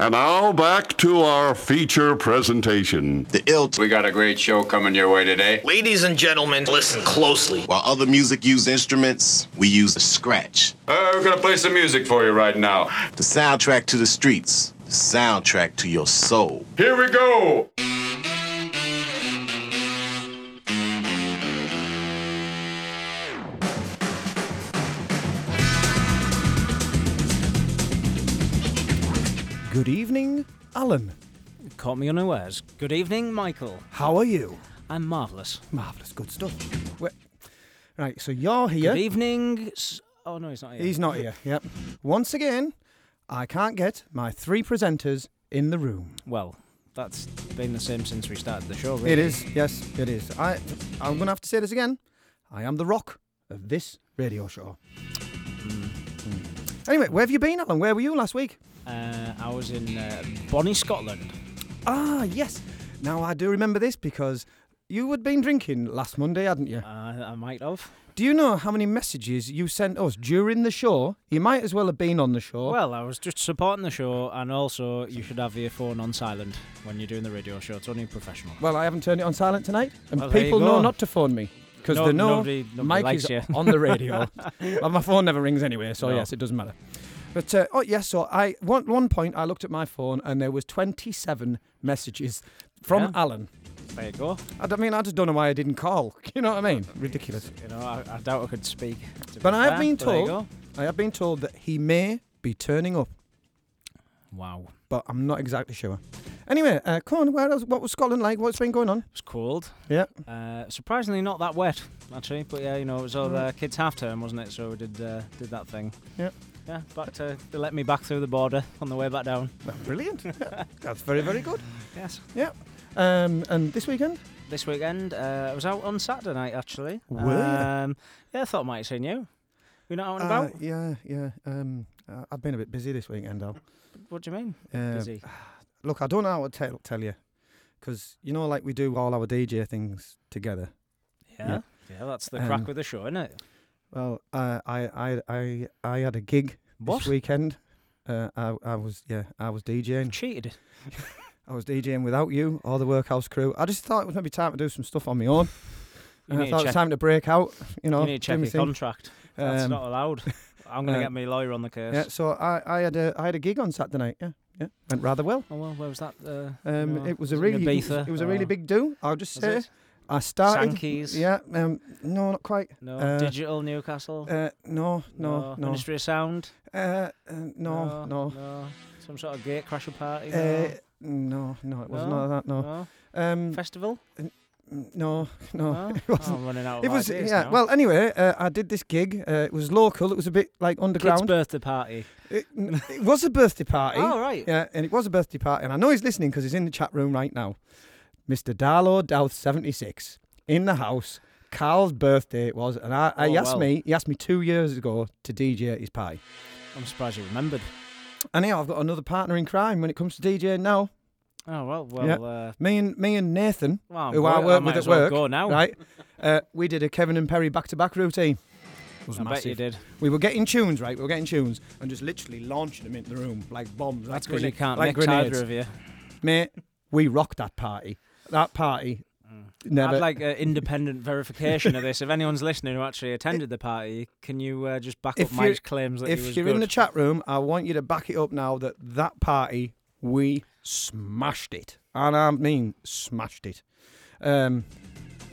And now back to our feature presentation. The ill We got a great show coming your way today. Ladies and gentlemen, listen closely. while other music use instruments, we use a scratch. Uh, we're gonna play some music for you right now. The soundtrack to the streets, the soundtrack to your soul. Here we go. Good evening, Alan. Caught me unawares. Good evening, Michael. How are you? I'm marvellous. Marvellous, good stuff. Wait, right, so you're here. Good evening. S- oh, no, he's not here. He's not here. Yep. Once again, I can't get my three presenters in the room. Well, that's been the same since we started the show, really. It is, yes, it is. I, I'm going to have to say this again. I am the rock of this radio show. Mm. Anyway, where have you been, Alan? Where were you last week? Uh, I was in uh, Bonnie, Scotland. Ah, yes. Now I do remember this because you had been drinking last Monday, hadn't you? Uh, I might have. Do you know how many messages you sent us during the show? You might as well have been on the show. Well, I was just supporting the show, and also you should have your phone on silent when you're doing the radio show. It's only professional. Well, I haven't turned it on silent tonight, and Well, people know not to phone me because No- they know nobody- nobody Mike is you. on the radio. well, my phone never rings anyway, so No. yes, it doesn't matter. But uh, oh yes, so I one one point I looked at my phone and there was 27 messages from Yeah. Alan. There you go. I, mean, I just don't know why I didn't call. You know what I mean? Ridiculous. You know, I, I doubt I could speak. But I have been but there you told- go. I have been told that he may be turning up, Wow. but I'm not exactly sure. Anyway, uh, come on, where else? What was Scotland like? What's been going on? It was cold. Yeah. Uh, surprisingly, not that wet, actually. But yeah, you know, it was all Mm. uh, kids' half term, wasn't it? So we did uh, did that thing. Yep. Yeah, back to they let me back through the border on the way back down. Well, brilliant. That's very very good. Yes. Yeah. Um, and this weekend? This weekend, uh, I was out on Saturday night actually. Were you? Um, yeah, I thought I might have seen you. You're not out and Uh, about. yeah, yeah. Um, I've been a bit busy this weekend, Al. What do you mean? Uh, Busy. Look, I don't know how to tell, tell you, because you know, like we do all our DJ things together. Yeah. Yeah, that's the Um, crack with the show, isn't it? Well, uh, I, I, I, I had a gig What? this weekend. Uh, I, I was, yeah, I was DJing. Cheated. I was DJing without you or the workhouse crew. I just thought it was maybe time to do some stuff on my own. You and I need, thought to it was check, time to break out. You know, you need to do check my your thing. contract. That's Um, not allowed. I'm going to uh, get my lawyer on the case. Yeah, so I, I had a, I had a gig on Saturday night. Yeah, yeah, went rather well. Oh well, where was that? Uh, Um, no, it was a really, it was, Ibiza it was a really or- big do. I'll just was say. it? I started. Sankey's? Yeah. Um. No, not quite. No, Uh, Digital Newcastle. Uh. No. No. No. Ministry of Sound. Uh. uh, no. No. no. Some sort of gate crasher party. Uh. No. No. It wasn't No? that. No. no. Um. Festival. No. No. No? It Oh, wasn't. I'm running out of It was yeah. now. Well, anyway, uh, I did this gig. Uh, it was local. It was a bit like underground. kids' birthday party. It, it was a birthday party. Oh right. Yeah, and it was a birthday party, and I know he's listening because he's in the chat room right now. Mr. Darlow Douth, seventy six, in the house. Carl's birthday it was, and I, I Oh, he asked well. me. He asked me two years ago to DJ at his party, I'm surprised you remembered. and yeah, I've got another partner in crime when it comes to DJing now. Oh well, well. Yeah. Uh, Me and me and Nathan, well who I work might with at well work, Go now. right? Uh, we did a Kevin and Perry back to back routine. It was I bet you did. We were getting tunes, right? We were getting tunes and just literally launching them into the room like bombs. That's like because you can't like mix grenades. either of you. Mate, we rocked that party. That party never. I'd like uh, independent verification of this. If anyone's listening who actually attended the party, can you uh, just back If up Mike's claims that if he was you're good? in the chat room, I want you to back it up now that that party we smashed it, and I mean smashed it. Um,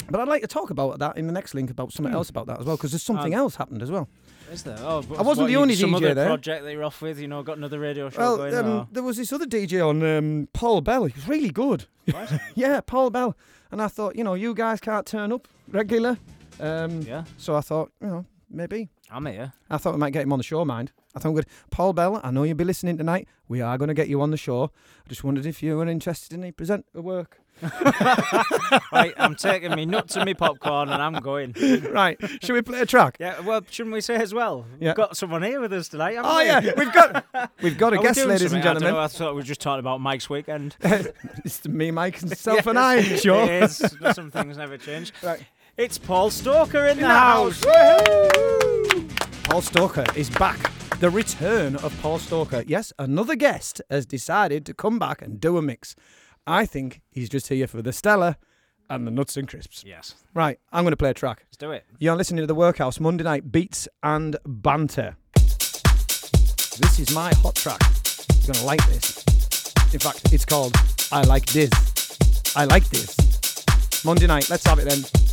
but I'd like to talk about that in the next link about something Hmm. else about that as well because there's something Um, else happened as well. Is there? Oh, but I wasn't what, the you- only some DJ other there. project that you're off with. You know, got another radio show Well, going. um, there was this other DJ on um, Paul Bell. He was really good. Yeah, Paul Bell. And I thought, you know, you guys can't turn up regular. Um, yeah, So I thought, you know, maybe. I'm here. I thought we might get him on the show, mind. I thought we'd. Paul Bell, I know you'll be listening tonight. We are going to get you on the show. I just wondered if you were interested in the presenter work. right, I'm taking me nuts and me popcorn and I'm going. Right, should we play a track? Yeah, well, shouldn't we say as well? Yeah. We've got someone here with us tonight. Oh we? yeah, we've got we've got a Are guest, ladies something? and gentlemen. I, know, I, thought we were just talking about Mike's weekend. it's me, Mike, and self and I. Sure. It is. Some things never change. Right. It's Paul Stoker in, in the, the, house. house. Paul Stoker is back. The return of Paul Stoker. Yes, another guest has decided to come back and do a mix. I think he's just here for the Stella and the nuts and crisps. Yes. Right, I'm going to play a track. Let's do it. You're listening to The Workhouse Monday Night Beats and Banter. This is my hot track. You're going to like this. In fact, it's called I Like This. I Like This. Monday night, let's have it then.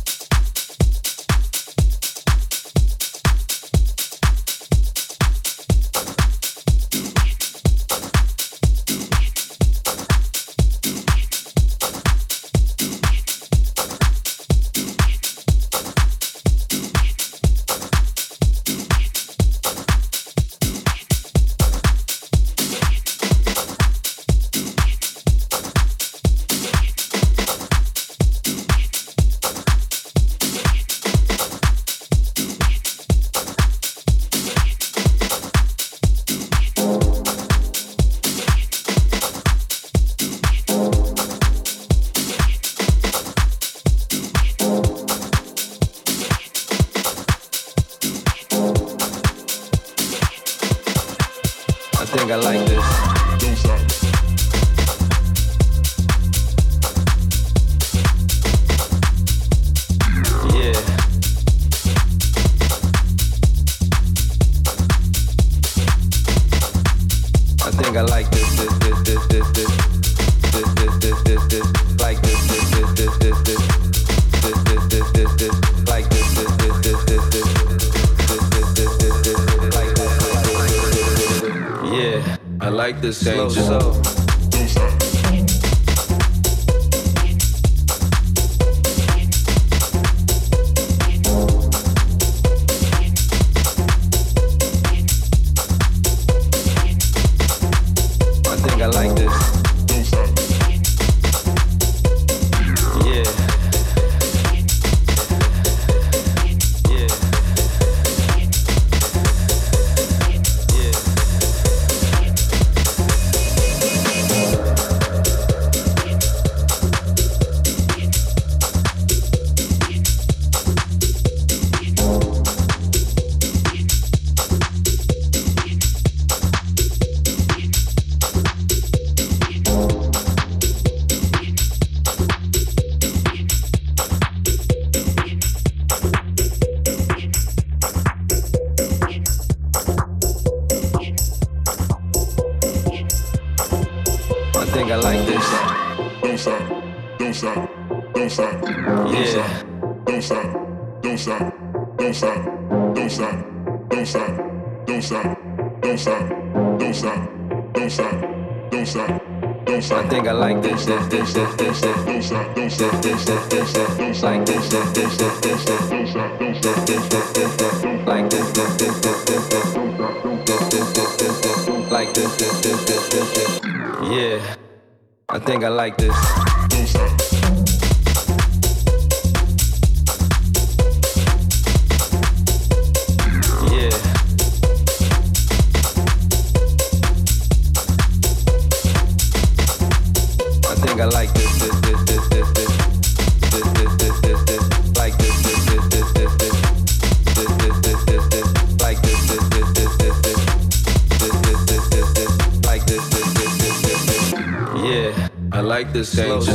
slow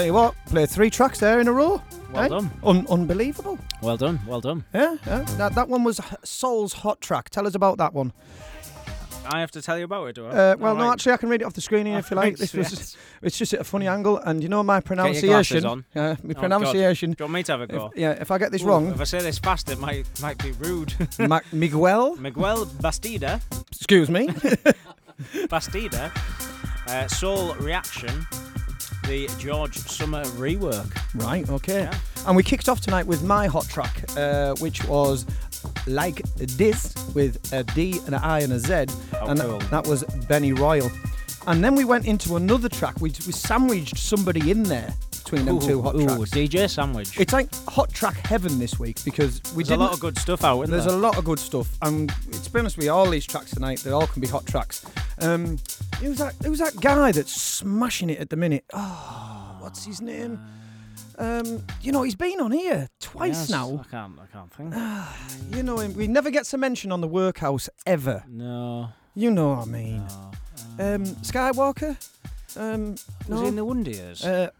tell you what, play three tracks there in a row. Well eh? done. Un- unbelievable. Well done. Well done. Yeah, yeah. That, that one was Soul's Hot Track. Tell us about that one. I have to tell you about it, do I? Uh, well, All no, right. actually, I can read it off the screen here if you like. This was, Yes. it's just at a funny angle, and you know my Get your glasses pronunciation. on. Uh, my Oh, God. pronunciation. Do you want me to have a If, go? yeah, if I get this Ooh, wrong, If I say this fast, it might might be rude. Ma- Miguel. Miguel Bastida, Excuse me. Bastida, uh, Soul Reaction, the George Summer rework. right. Okay. Yeah. And we kicked off tonight with my hot track, uh, which was like this with a D and an I and a Z, Oh, and cool. that was Benny Royal. And then we went into another track. We, we sandwiched somebody in there between them two hot Ooh, tracks. DJ Sandwich. It's like hot track heaven this week because we There's did a lot of good stuff out, There's there? a lot of good stuff, and to be honest with you, all these tracks tonight, they all can be hot tracks. Um, who's that? Who's that guy that's smashing it at the minute? Oh, what's his name? Um, you know, he's been on here twice Yes, now. I can't. I can't think. You know him. We never gets a mention on the workhouse ever. no. You know what I mean? no. Um, Skywalker. Um, Was he in the Wonder Years? uh,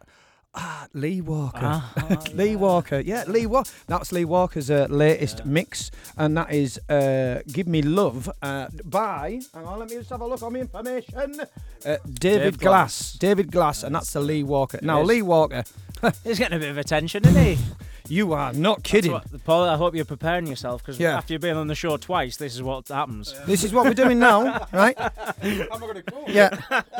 ah, Lee Walker. Ah, Lee Walker, yeah, Lee Walker. That's Lee Walker's uh, latest mix, and that is uh, "Give Me Love" uh, by. Hang on, let me just have a look on my information. Uh, David, Dave Glass. Glass. David Glass, and that's the Lee Walker. Now. Lee Walker, He's getting a bit of attention, isn't he? You are not kidding. what- Paul, I hope you're preparing yourself because Yeah. after you've been on the show twice, this is what happens. This is what we're doing now, right? Yeah,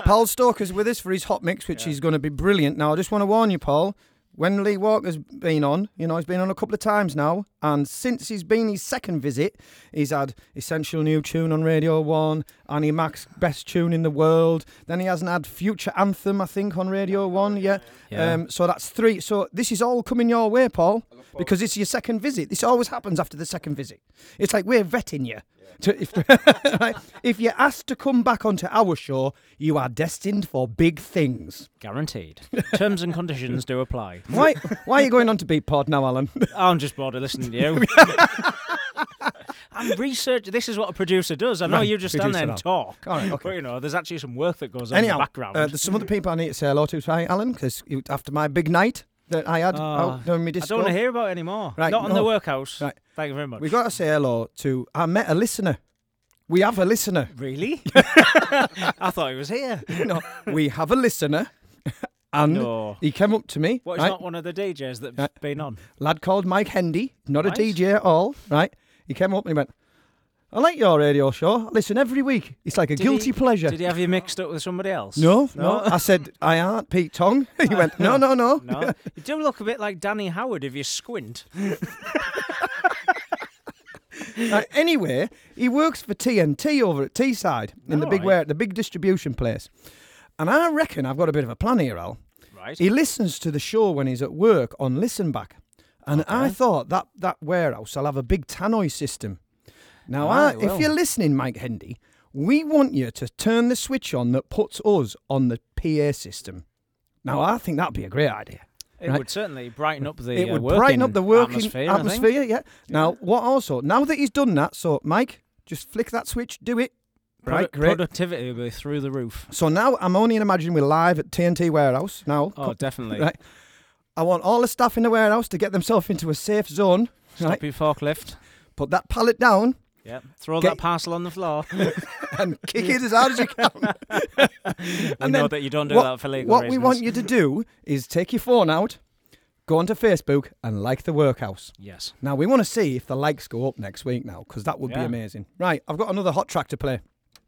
Paul Stoker's with us for his hot mix, which is going to be brilliant. Now, I just want to warn you, Paul. When Lee Walker's been on, you know, he's been on a couple of times now, and since he's been his second visit, he's had Essential New Tune on Radio 1, Annie Mac's Best Tune in the World, then he hasn't had Future Anthem, I think, on Radio 1 yet. Yeah. Um, so that's three. So this is all coming your way, Paul, because it's your second visit. This always happens after the second visit. It's like we're vetting you. To, if, right? if you're asked to come back onto our show, you are destined for big things. Guaranteed. Terms and conditions do apply. Why? Why are you going on to Beatport now, Alan? I'm just bored of listening to you. I'm researching. This is what a producer does. I know Right, you just stand there and talk. All right, okay. But you know, there's actually some work that goes on in the background. uh, there's some other people I need to say hello to, right, Alan? Because after my big night that I had Oh, out during my I don't want to hear about it anymore. Right, Not on no. the workhouse. Right. Thank you very much. We've got to say hello to. I met a listener. We have a listener. Really? I thought he was here. no, we have a listener, and No. he came up to me. What, he's right? not one of the DJs that's Right. been on? lad called Mike Hendy, not Right. a DJ at all, right? He came up and he went, I like your radio show. I listen every week. It's like a Did guilty he- pleasure. Did he have you mixed up with somebody else? no, no, I said, I aren't Pete Tong. he went, no, no, no. No. you do look a bit like Danny Howard if you squint. Uh, anyway, he works for TNT over at Teesside in the big Alright. ware, the big distribution place. And I reckon I've got a bit of a plan here, Al. Right. He listens to the show when he's at work on Listen Back. And I thought that that warehouse will have a big tannoy system. Now, I, if you're listening, Mike Hendy, we want you to turn the switch on that puts us on the PA system. Now, I think that'd be a great idea. It right. would certainly brighten up the it uh, would working brighten up the working atmosphere. atmosphere, yeah. Now, what also, now that he's done that, so Mike, just flick that switch, do it. Right, great. Productivity will be through the roof. So now I'm only imagining we're live at TNT Warehouse now. Oh, definitely. Right. I want all the staff in the warehouse to get themselves into a safe zone. Stop Right. your forklift. Put that pallet down Yeah. Throw Get- that parcel on the floor. and kick it as hard as you can. we And know then that you don't do what, that for legal reasons. What reasons. we want you to do is take your phone out, go onto Facebook and like the workhouse. Yes. Now we want to see if the likes go up next week now because that would be Yeah. amazing. Right, I've got another hot track to play.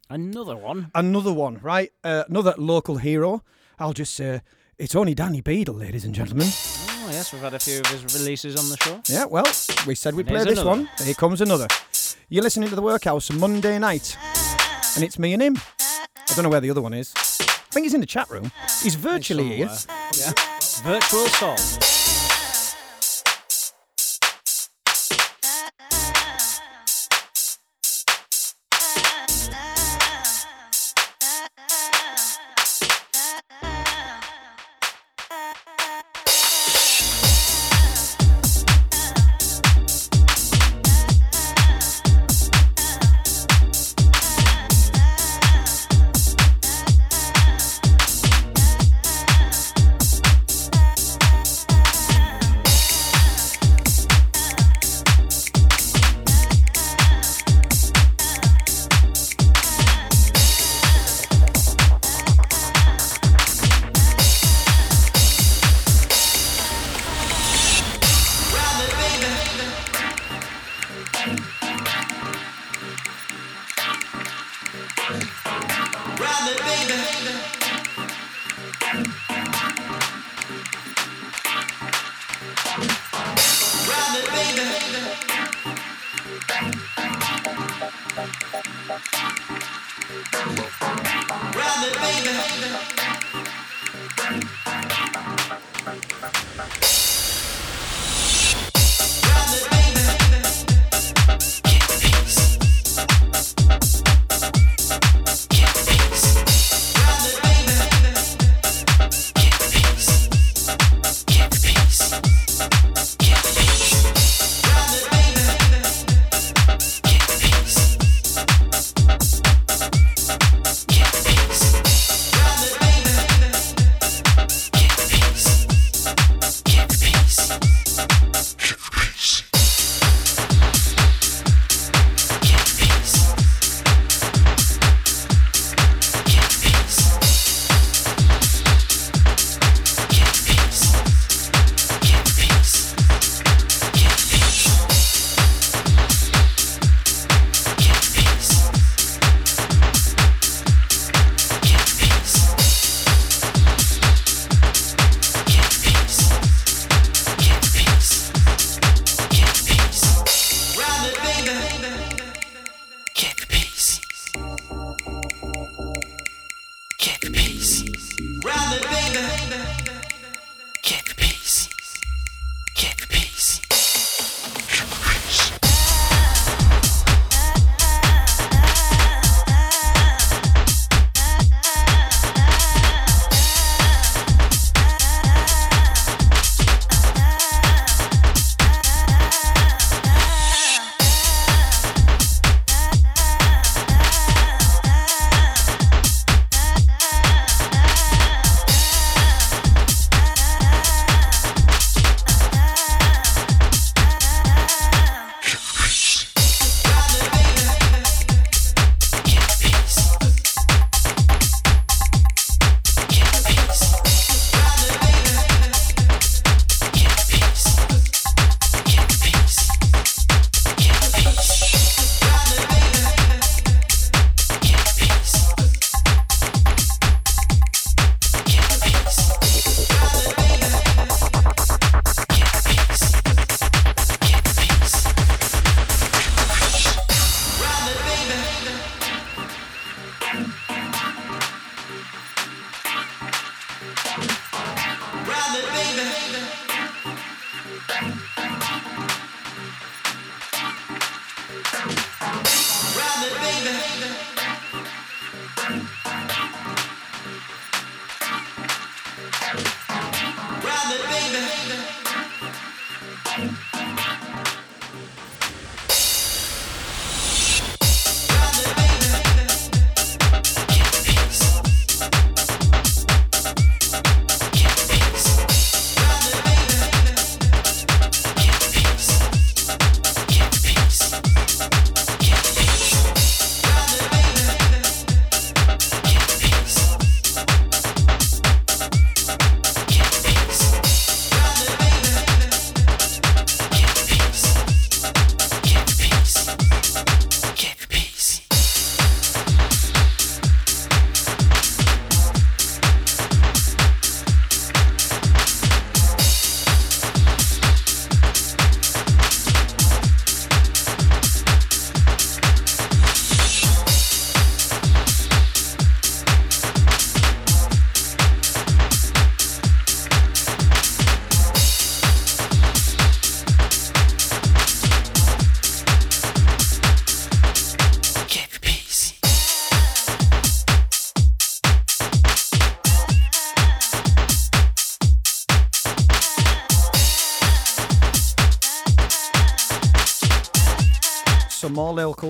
Another one. Another one, right? Uh, another local hero. I'll just say it's only Danny Beadle, ladies and gentlemen. Oh, yes, we've had a few of his releases on the show. Yeah, well, we said we'd And play here's this another. one. Here comes another. You're listening to the Workhouse on Monday night, and it's me and him. I don't know where the other one is. I think he's in the chat room. He's virtually here. Yeah. Virtual Soul.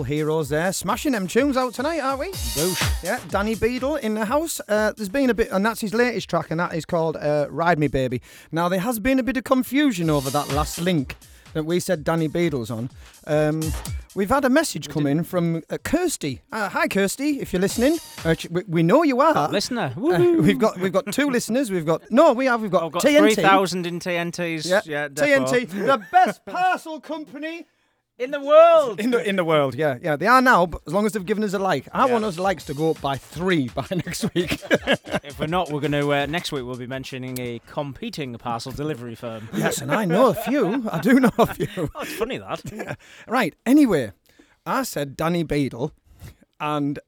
More heroes there. Smashing them tunes out tonight, aren't we? Boosh. Yeah, Danny Beadle in the house. Uh, there's been a bit, and that's his latest track, and that is called uh, Ride Me Baby. Now, there has been a bit of confusion over that last link that we said Danny Beadle's on. Um, we've had a message come in from uh, Kirsty. Uh, hi, Kirsty, if you're listening. Uh, we, we know you are. Listener. Uh, we've got we've got two listeners. We've got no, we have we've got, I've got TNT. 3,000 in TNTs. Yeah, Yeah. TNT, the best parcel company In the world. in the in the world. Yeah, yeah, they are now. But as long as they've given us a like, I Yeah. want us likes to go up by three by next week. if we're not, we're going to, uh, next week, we'll be mentioning a competing parcel delivery firm. yes, and I know a few. I do know a few. Oh, it's funny that. Right. Anyway, I said Danny Beadle, and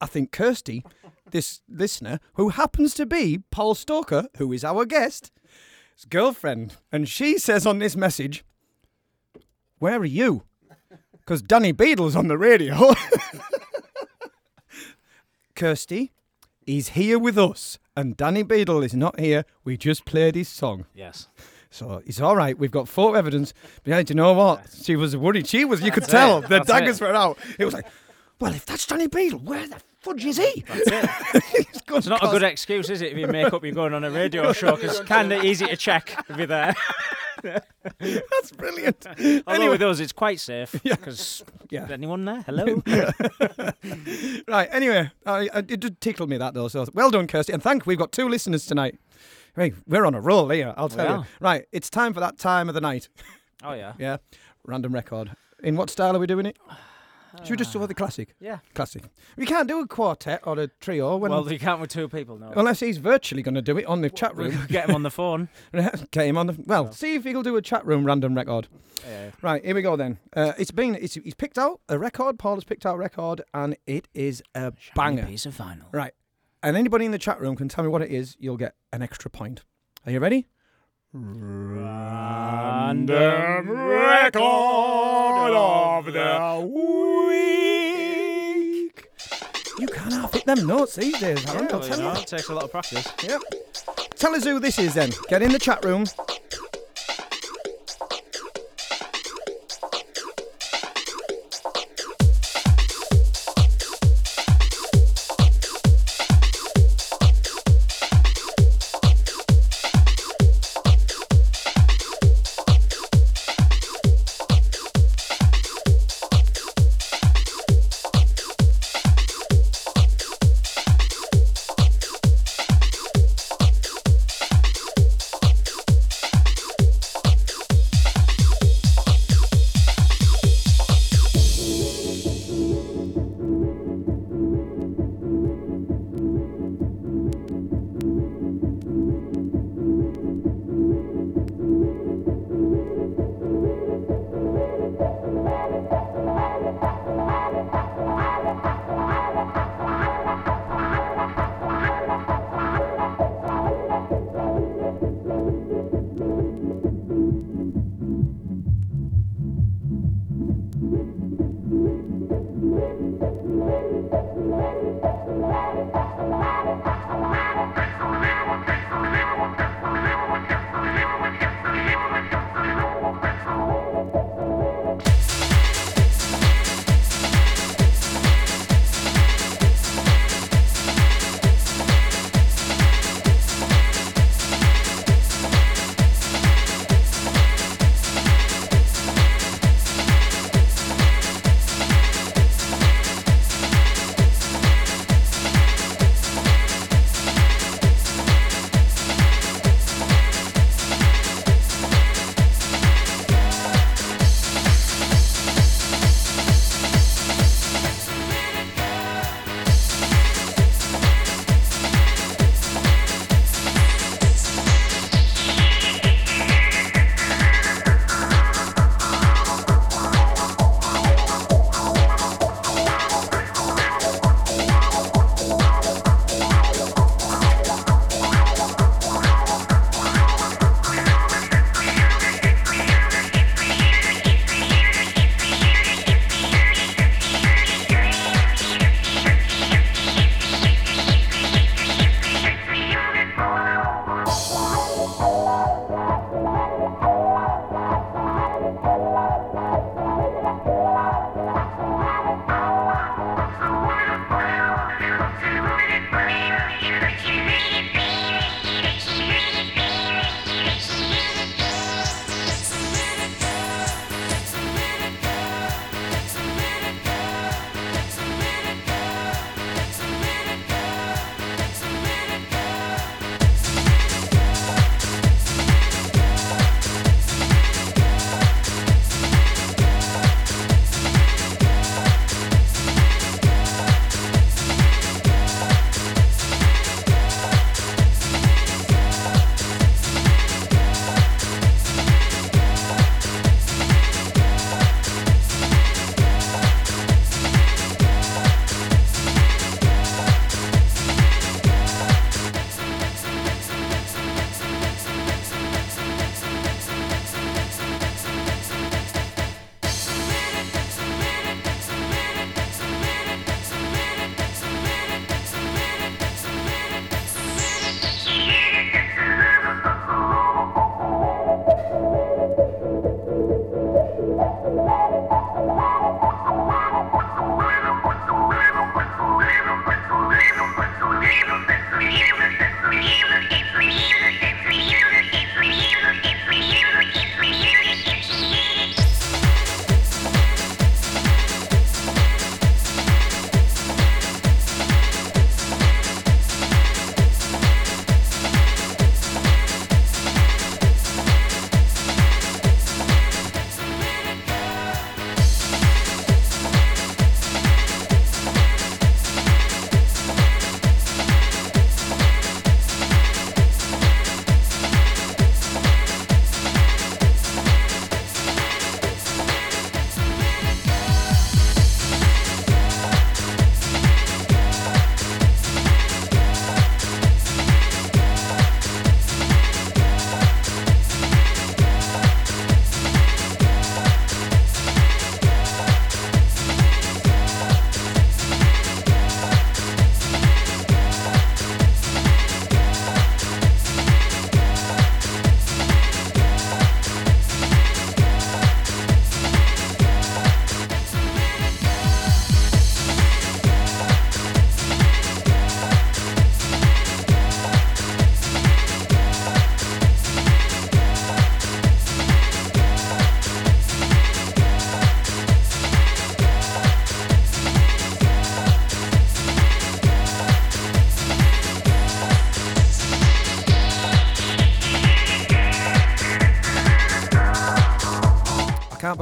I think Kirsty, this listener, who happens to be Paul Stoker, who is our guest, his girlfriend, and she says on this message, "Where are you?" Because Danny Beadle's on the radio. Kirsty, he's here with us, and Danny Beadle is not here. We just played his song. Yes. So it's all right. We've got photo evidence. But yeah, do you know what? She was worried. She was. You could That's tell it. the That's daggers it. were out. It was like, well, if that's Danny Beadle, where the fudge is he? it's It's not a good excuse, is it, if you make up you're going on a radio show? Because it's kind of easy to check if you're there. That's brilliant. Although anyway, with us, it's quite safe. Because Yeah. anyone there? Hello. right. Anyway, I, I, it did tickle me that though. So well done, Kirsty, and thank. We've got two listeners tonight. Hey, we're on a roll here. I'll tell you. Right. It's time for that time of the night. oh yeah. Yeah. Random record. In what style are we doing it? Should we just do the classic? Yeah. Classic. We can't do a quartet or a trio when Well, you can't with two people now. Unless he's virtually going to do it on the chat room. get him on the phone. Get him on the. Well, see if he'll do a chat room random record. Yeah. Right, here we go then. Uh, it's been. It's, he's picked out a record. Paul has picked out a record, and it is a banger. Piece of vinyl. Right, and anybody in the chat room can tell me what it is. You'll get an extra point. Are you ready? Random record of the week. You can't half hit them notes these days, Aaron. Yeah, I'll well, tell you you. know, it takes a lot of practice. Yep. Tell us who this is then. Get in the chat room.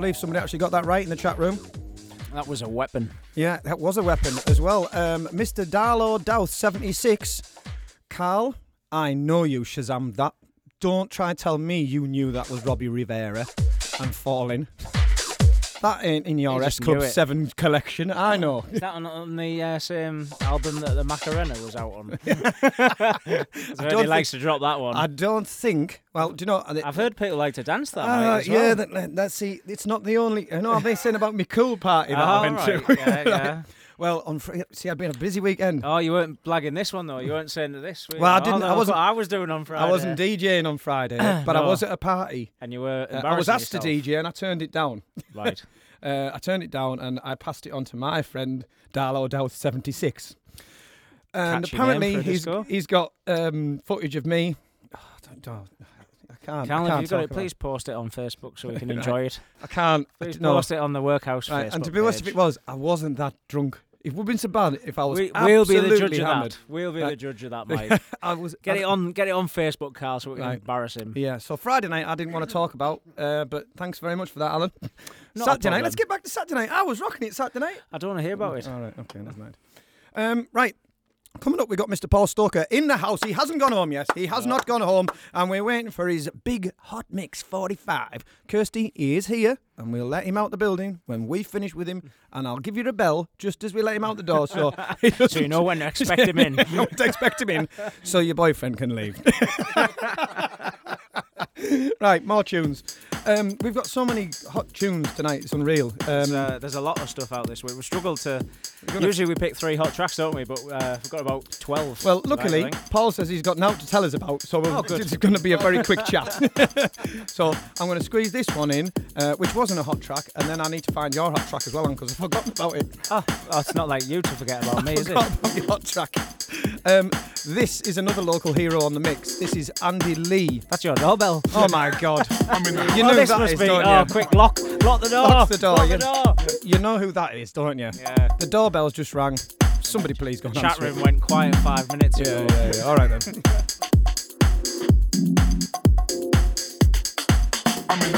Believe somebody actually got that right in the chat room. That was a weapon. Yeah, that was a weapon as well. Um, Mr. Darlow Douth, 76. Carl, I know you Shazam that. Don't try and tell me you knew that was Robbie Rivera and Falling. That ain't in your You S Club it. 7 collection. I know. Is that on, on the uh, same album that the Macarena was out on? so don't he likes to drop that one. I don't think. Well, do you know? I've heard people like to dance that Uh, night as yeah, well. that, that's see. It's not the only. I know I've been saying about my cool party that I Oh, went right, to. yeah, yeah. Well, on see, I'd been a busy weekend. Oh, you weren't blagging this one though. You weren't saying that this. were you? Well, I Oh, didn't- no, I wasn't- I was doing on Friday. I wasn't DJing on Friday, but I was at a party. And you were. Uh, I was asked to. DJ and I turned it down. Right. Uh, I turned it down and I passed it on to my friend Darlow Douth, 76. And Catchy apparently he's disco. he's got um, footage of me. Oh, don't, don't, can't. Cal, I can't you've got it, please post it on Facebook so we can enjoy it. I can't. Please no. post it on the Workhouse Right, Facebook and to be honest, if it was, I wasn't that drunk. It would have been so bad if I was we, we'll be the judge absolutely of that. We'll be the judge of that, Mike. I was. Get I- it on, get it on Facebook, Carl, so we can Right. embarrass him. Yeah, so Friday night I didn't want to talk about, uh, but thanks very much for that, Alan. Not Saturday night, let's get back to Saturday night. I was rocking it Saturday night. I don't want to hear about it. All right, okay, never mind. Um, right, coming up, we got Mr. Paul Stoker in the house. He hasn't gone home yet. He has not gone home, and we're waiting for his big hot mix 45. Kirsty is here, and we'll let him out the building when we finish with him, and I'll give you a bell just as we let him out the door, so So you know when to expect him in. you know when to expect him in, so your boyfriend can leave. right, more tunes. Um, we've got so many hot tunes tonight. It's unreal. Um, There's, uh, there's a lot of stuff out this week. We struggled to. Usually we pick three hot tracks, don't we? But uh, we've got about twelve. Well, luckily. Paul says he's got now to tell us about, so Oh, it's going to be a very quick chat. so I'm going to squeeze this one in, uh, which wasn't a hot track, and then I need to find your hot track as well, because I've forgotten about it. Oh, oh, it's not like you to forget about me, is it? About your hot track. Um, this is another local hero on the mix. This is Andy Lee. That's your doorbell. Oh my God! you oh, know who this that must is, be. don't Oh, you? quick, lock, lock the door. Lock the door, Lock you- the door. You know who that is, don't you? Yeah. The doorbell's just rang. Somebody please go and Chat answer room went quiet five minutes ago. Yeah, yeah, yeah. All right then. I'm in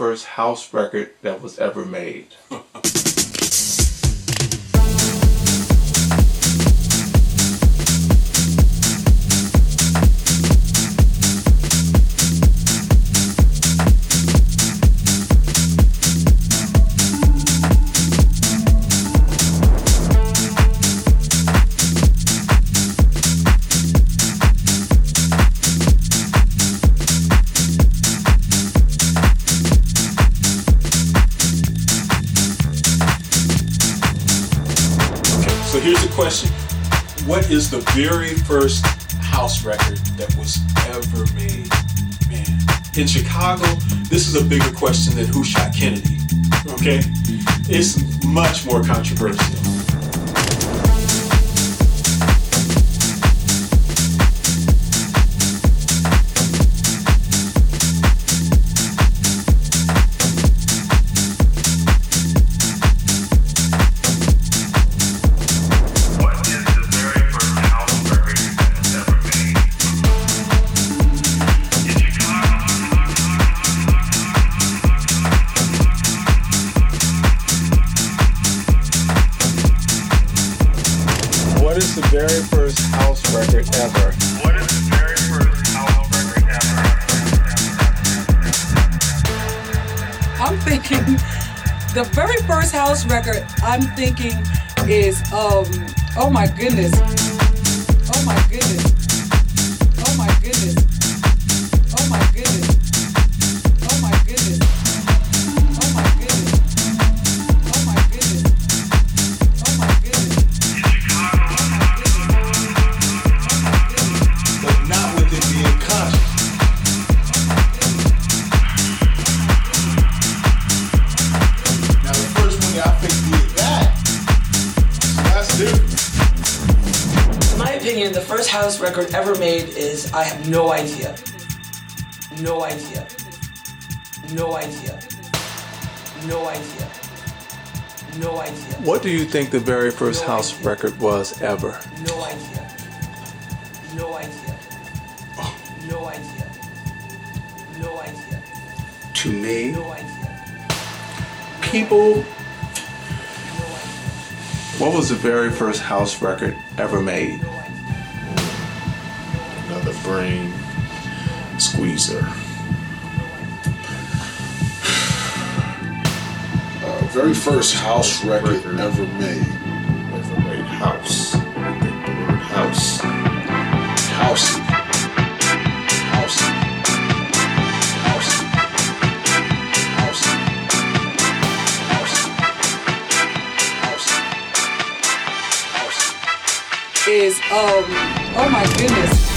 first house record that was ever made? First house record that was ever made? Man, in Chicago, this is a bigger question than who shot Kennedy. Okay? It's much more controversial. Record ever made is I have no idea. No idea. No idea. No idea. No idea. What do you think the very first house record was ever? No idea. No idea. No idea. No idea. To me, No idea. people. What was the very first house record ever made? Another brain squeezer. Uh, very first house record ever made. Ever made house. I think the word house. House. House. House. House. House. House. Is um oh my goodness.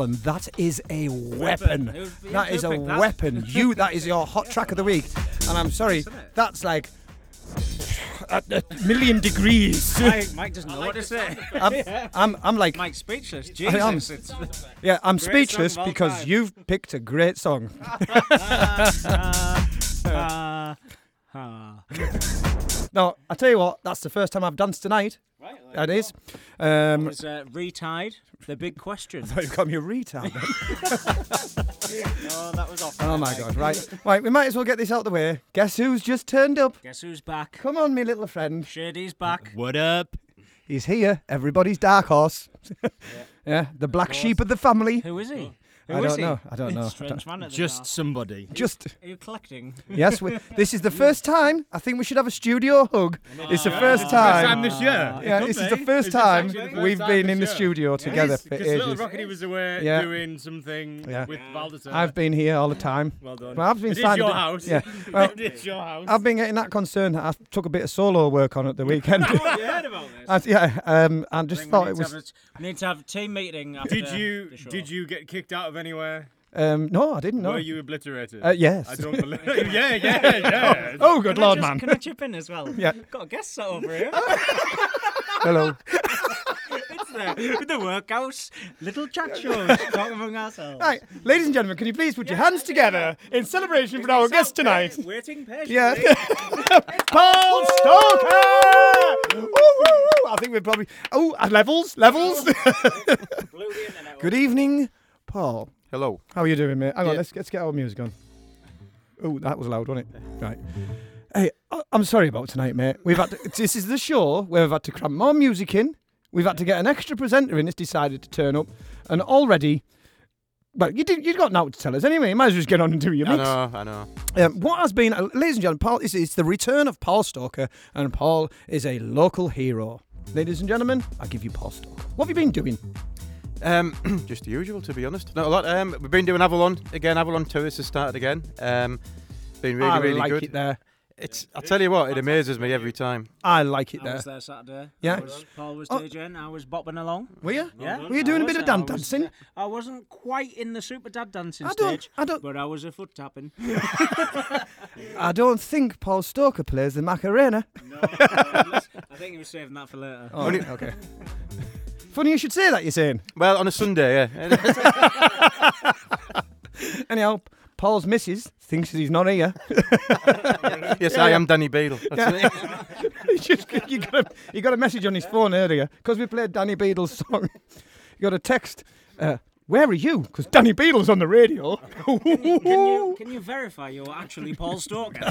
Alan, that is a weapon. It was- yeah, That is a perfect. That's- weapon. You, that is your hot track of the week. And I'm sorry, that's like a, a million degrees. Mike, Mike doesn't know what to say. I'm, I'm, I'm like, Mike's speechless. I am. Yeah, I'm speechless because time. you've picked a great song. Ah, ah. no, I tell you what, that's the first time I've danced tonight. Right, That is. Um, was uh, retied. The big question. I thought you called me a retard. oh, that was off. oh my god! Right, right. We might as well get this out of the way. Guess who's just turned up? Guess who's back? Come on, me little friend. Shady's back. What up? He's here. Everybody's dark horse. yeah, the black sheep of the family. Who is he? Oh. Who I is don't he? know. I don't know. I Strange don't- man at the Just top. somebody. Just Are you collecting? yes, we, this is the first time. I think we should have a studio hug. It's the first time. time this year. It Yeah, could this is be. the first Is this time actually the first we've time been this in the year? studio together for Because Little ages. Rockety was away Yeah. doing something Yeah. with Baldassar. I've been here all the time. Well done. Well, I've been It is signed a your house. Yeah. Well, it is your house. I've been getting that concern that I took a bit of solo work on at the weekend. You heard about this? I- yeah, um, I I just thought it was. have a- need to have a team meeting. After Did you the show. did you get kicked out of anywhere? Um, no, I didn't know. Were you obliterated? Uh, yes. I don't believe. yeah, yeah, yeah. Oh, good Can I lord, just- man. Can I chip in as well? Yeah. Got a guest set over here. Hello. it's the, with the workhouse little chat shows talking among ourselves. Right, ladies and gentlemen, can you please put your hands together in celebration for our guest tonight? Waiting patiently. Yeah. Paul Stoker! Woo, woo, woo. I think we're probably. Oh, uh, levels, levels. Blew the Good evening, Paul. Hello. How are you doing, mate? Hang on, let's, let's get our music on. Oh, that was loud, wasn't it? Right. Hey, I'm sorry about tonight, mate. We've had to, this is the show where we've had to cram more music in. We've had to get an extra presenter in that's decided to turn up, and already. Well, you did, you've got now to tell us anyway. You might as well just get on and do your mix. I know, I know. Um, what has been, uh, ladies and gentlemen, Paul, it's, it's the return of Paul Stoker, and Paul is a local hero. Ladies and gentlemen, I give you Paul Stoker. What have you been doing? Um, just the usual, to be honest. Not a lot. Um, we've been doing Avalon again. Avalon Terrace has started again. Um, been really, I really like good. it there. It's. I'll tell you what, it amazes me every time. I like it I there. was there Saturday. Yeah. I was, Paul was Oh. DJing. I was bopping along. Were you? Yeah. Were you doing a bit of there. dan- I was, dancing? I wasn't quite in the super dad dancing I don't- stage. I don't- But I was a foot tapping. I don't think Paul Stoker plays the Macarena. no, I think he was saving that for later. Oh, okay. Funny you should say that, you're saying. Well, on a Sunday, yeah. Anyhow, Paul's missus thinks he's not here. yes, Yeah, I am Danny Beadle. That's it. He just, you, got a, you got a message on his phone earlier because we played Danny Beadle's song. You got a text. Uh, where are you? Because Danny Beadle's on the radio. Can you, can you verify you're actually Paul Stoker?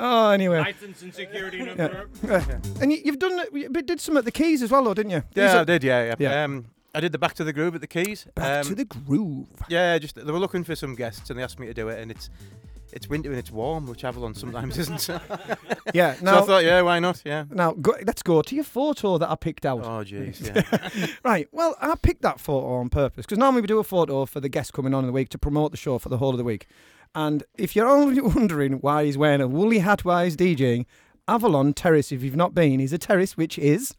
oh, anyway. License and security Yeah. number. Uh, and you, you've done you did some at the Keys as well, though, didn't you? Yeah, These I are- did. Yeah, yeah. Yeah. Um, I did the Back to the Groove at the Keys. Back um, to the groove. Yeah, just they were looking for some guests and they asked me to do it, and it's it's winter and it's warm, which Avalon sometimes isn't. Yeah, so I thought, yeah, why not? Yeah. Now, go, let's go to your photo that I picked out. Oh, jeez. Yeah. right. Well, I picked that photo on purpose because normally we do a photo for the guest coming on in the week to promote the show for the whole of the week. And if you're only wondering why he's wearing a woolly hat while he's DJing, Avalon Terrace, if you've not been, is a terrace which is.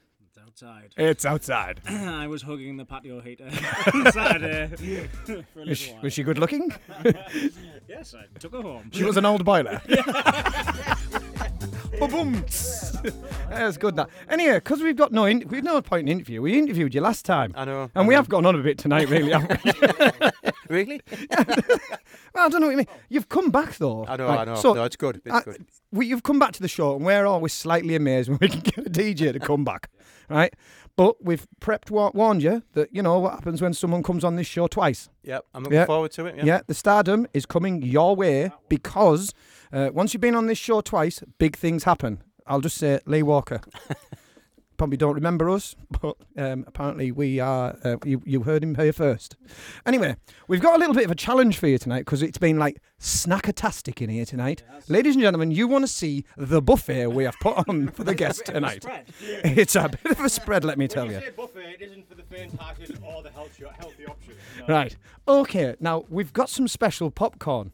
It's outside. It's outside. I was hugging the patio heater on Saturday for a Was she, while. was she good looking? Yes, I took her home. She was an old boiler. Boom. That's good. That anyway, because we've got no, in- we've no point in interview. We interviewed you last time. I know. And I we know. have gone on a bit tonight, really. haven't we? Really? well, I don't know what you mean. You've come back though. I know, Right, I know. So, no, it's good. It's uh, good. we, you've come back to the show, and we're always slightly amazed when we can get a DJ to come back, right? But we've prepped, wa- warned you that you know what happens when someone comes on this show twice. Yep, I'm looking forward to it. Yeah. the stardom is coming your way because uh, once you've been on this show twice, big things happen. I'll just say Lee Walker. Probably don't remember us, but um, apparently we are. Uh, you, you heard him here first. Anyway, we've got a little bit of a challenge for you tonight because it's been like snackatastic in here tonight. Ladies and gentlemen, you want to see the buffet we have put on for the guests tonight. It's a bit of a spread, let me tell you. buffet, it isn't for the faint-hearted or the healthy, healthy option. Right. Okay. Now we've got some special popcorn,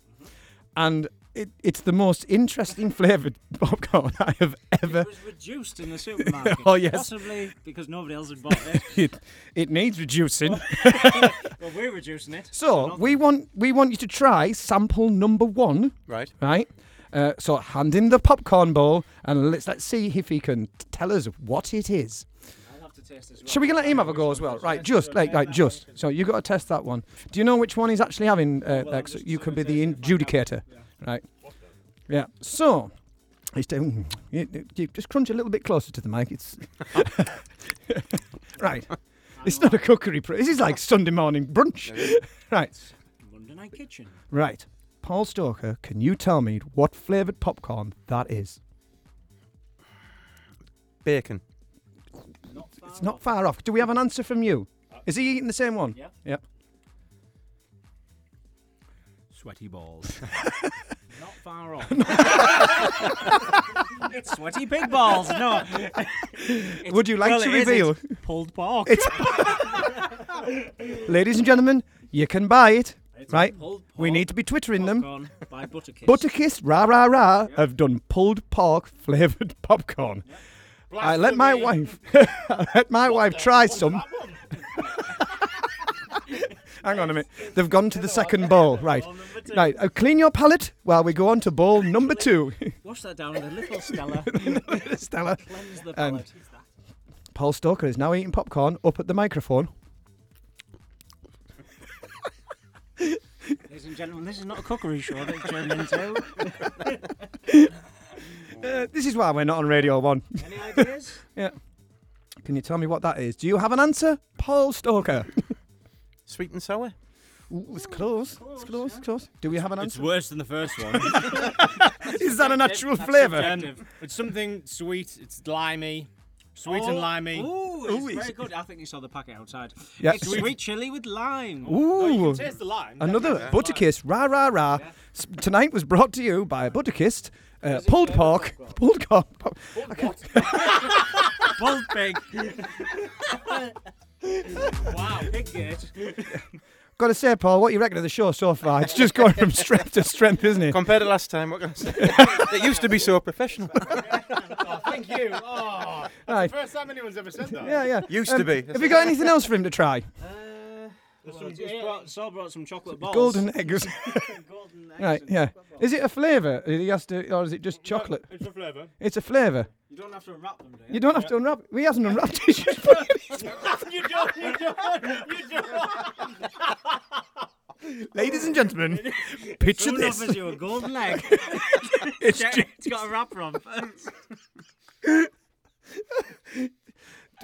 and it, it's the most interesting flavoured popcorn I have ever. It was reduced in the supermarket. Oh, yes. Possibly because nobody else had bought it. It, it needs reducing. well, we're reducing it. So we want we want you to try sample number one. Right. Right. Uh, so hand him the popcorn bowl and let's let's see if he can tell us what it is. I'll have to test as well. Shall we let him have a go as well? Right, just like like just. So you got to test that one. Do you know which one he's actually having? Uh, Lex? You can be the adjudicator, right? Yeah. So. He's doing. Um, you, you just crunch a little bit closer to the mic. It's right. It's not a cookery. Pr- this is like Sunday morning brunch. right. Monday Night Kitchen. Right. Paul Stoker, can you tell me what flavoured popcorn that is? Bacon. It's not far off. Do we have an answer from you? Uh, is he eating the same one? Yeah. Yep. Sweaty balls. Not far off. it's sweaty pig balls. No. It's- Would you like well, to it is, reveal? it's pulled pork. It's Ladies and gentlemen, you can buy it. It's right? pulled We pork need to be twittering them. popcorn by Butterkist. Butterkist, rah rah rah, have done pulled pork flavoured popcorn. I let my wife, I let my wife try some. Hang on a minute. They've gone to the second bowl. Right. Right. Uh, clean your palate while we go on to bowl number two. Wash that down with a little Stella. Stella. Cleanse the And palate. Paul Stoker is now eating popcorn up at the microphone. Ladies and gentlemen, this is not a cookery show that you're into. Uh, this is why we're not on Radio 1. Any ideas? yeah. Can you tell me what that is? Do you have an answer? Paul Stoker. Sweet and sour. Ooh, it's close. It's close. It's close. Do we have an answer? It's answer? worse than the first one. Is that a natural That's flavour? subjective. It's something sweet. It's limey, sweet and Oh, limey. Ooh, Ooh, it's it's- very good. I think you saw the packet outside. Yeah. It's sweet chili with lime. Oh, you Ooh. can taste the lime. Another definitely. Butterkist, rah rah rah. S- Tonight was brought to you by Butterkist, uh, pulled pork, pulled pork. Pulled pig. Wow, pig gate. Got to say, Paul, what you reckon of the show so far? It's just going from strength to strength, isn't it? Compared to last time, what can I say? it used to be so professional. Oh, thank you. Oh, that's Right. the first time anyone's ever said that. Yeah, yeah. Used to um, be. Have you got anything else for him to try? Well, just brought, Saul brought some chocolate balls. Golden eggs. Golden eggs right, yeah. Is it a flavour? He has to, or is it just chocolate? It's a flavour. It's a flavour. You don't have to unwrap them, do you? You don't have to unwrap. He hasn't unwrapped it. He's just put it in his you don't. You don't. You don't. Ladies and gentlemen, picture Someone this. offers you a golden egg. It's Check, it's got a wrapper on first.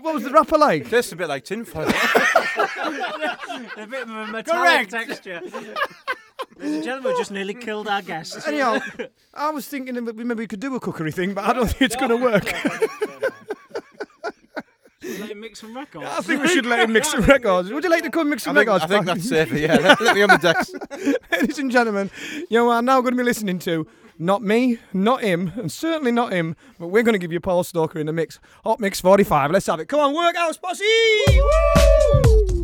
What was the wrapper like? Tastes a bit like tinfoil. a bit of a metallic Correct. texture. Ladies and gentlemen, we just nearly killed our guests. Anyhow, I was thinking that maybe we could do a cookery thing, but I don't think it's going to oh work. Let him mix some records. I think we should let him mix some records. Would you like to come mix I some think, records? I think Frank? that's safer, yeah. Let, let me on the decks. Ladies and gentlemen, you are now going to be listening to not me, not him, and certainly not him, but we're going to give you Paul Stoker in the mix. Hot Mix 45. Let's have it. Come on, work out, Posse! Woo!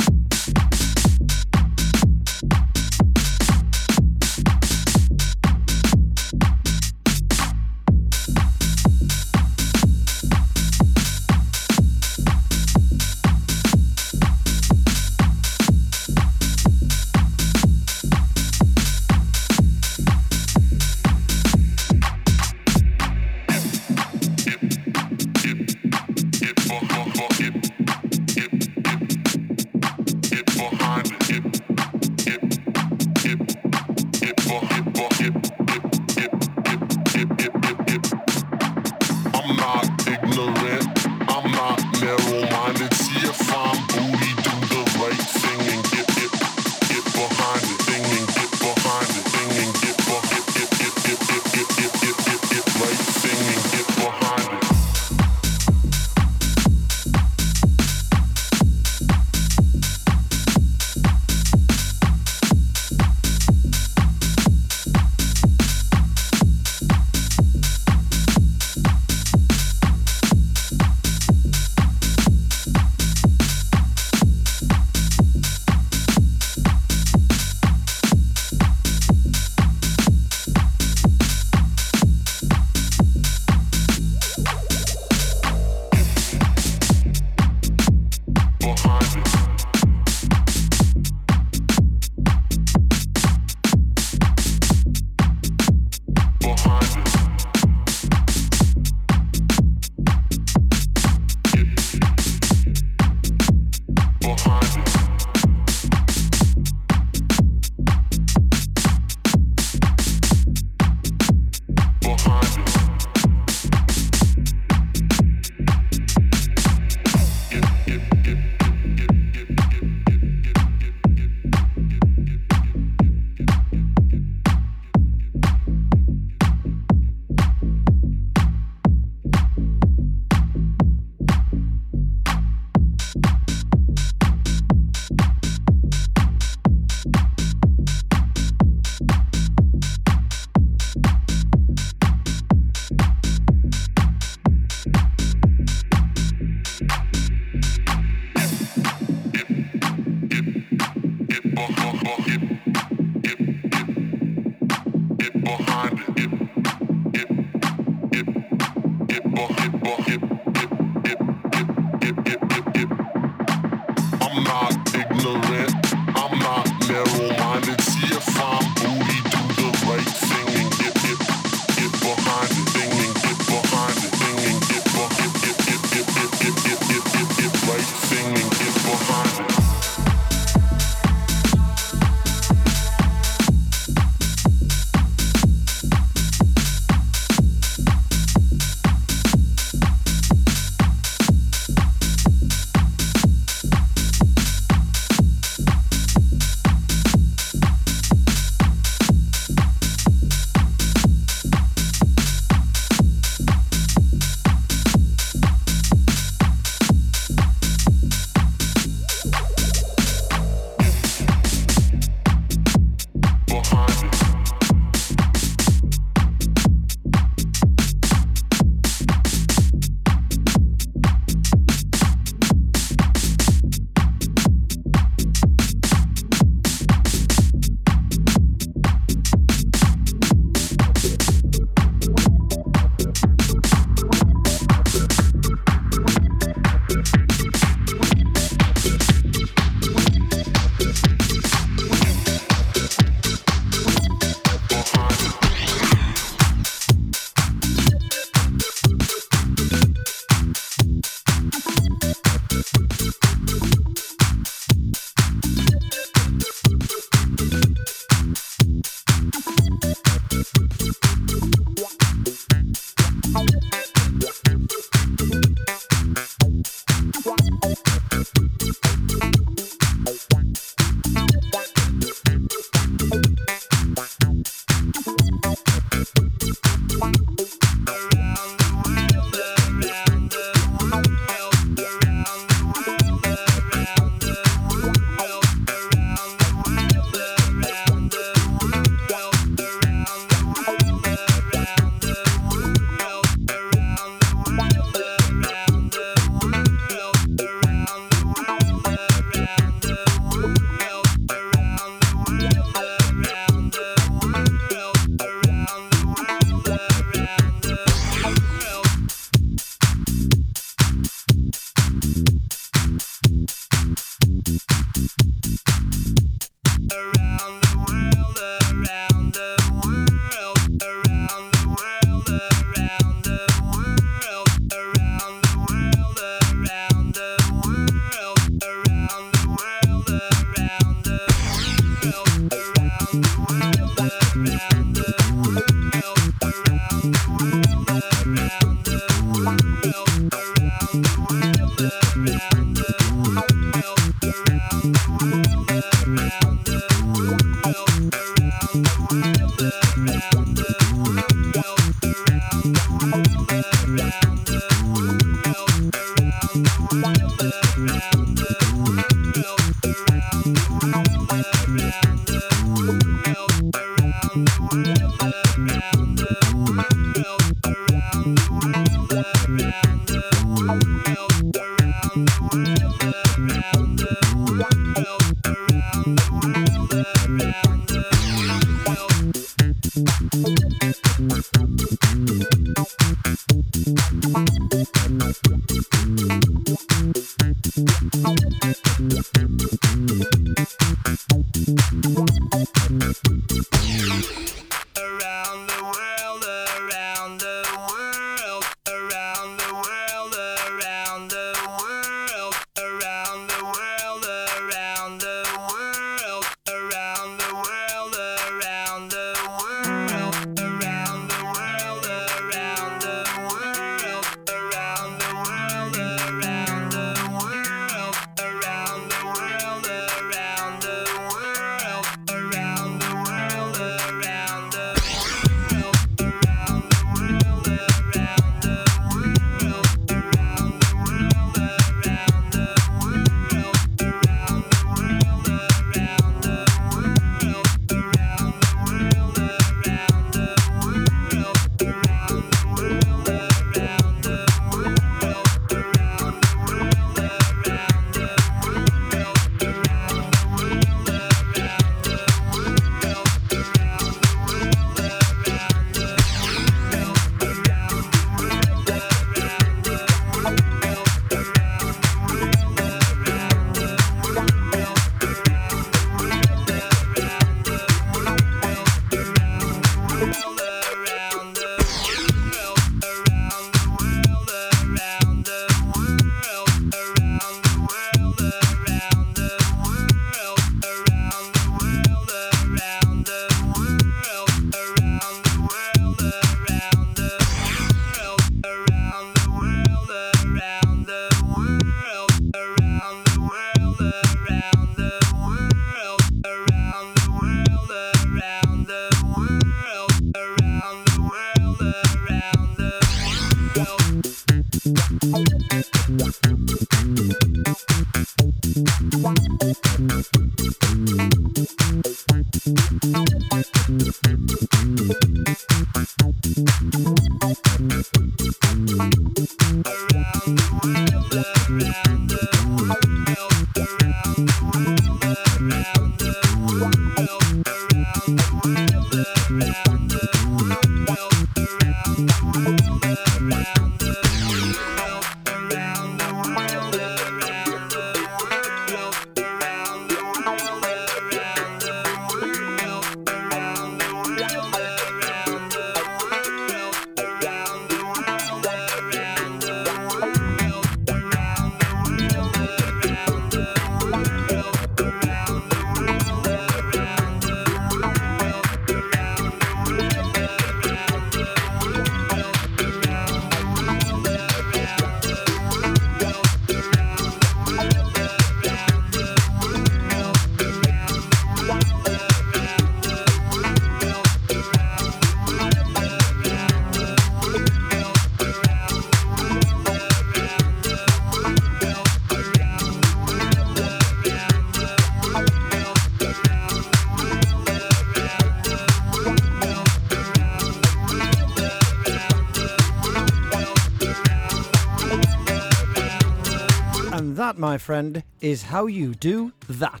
My friend, is how you do that.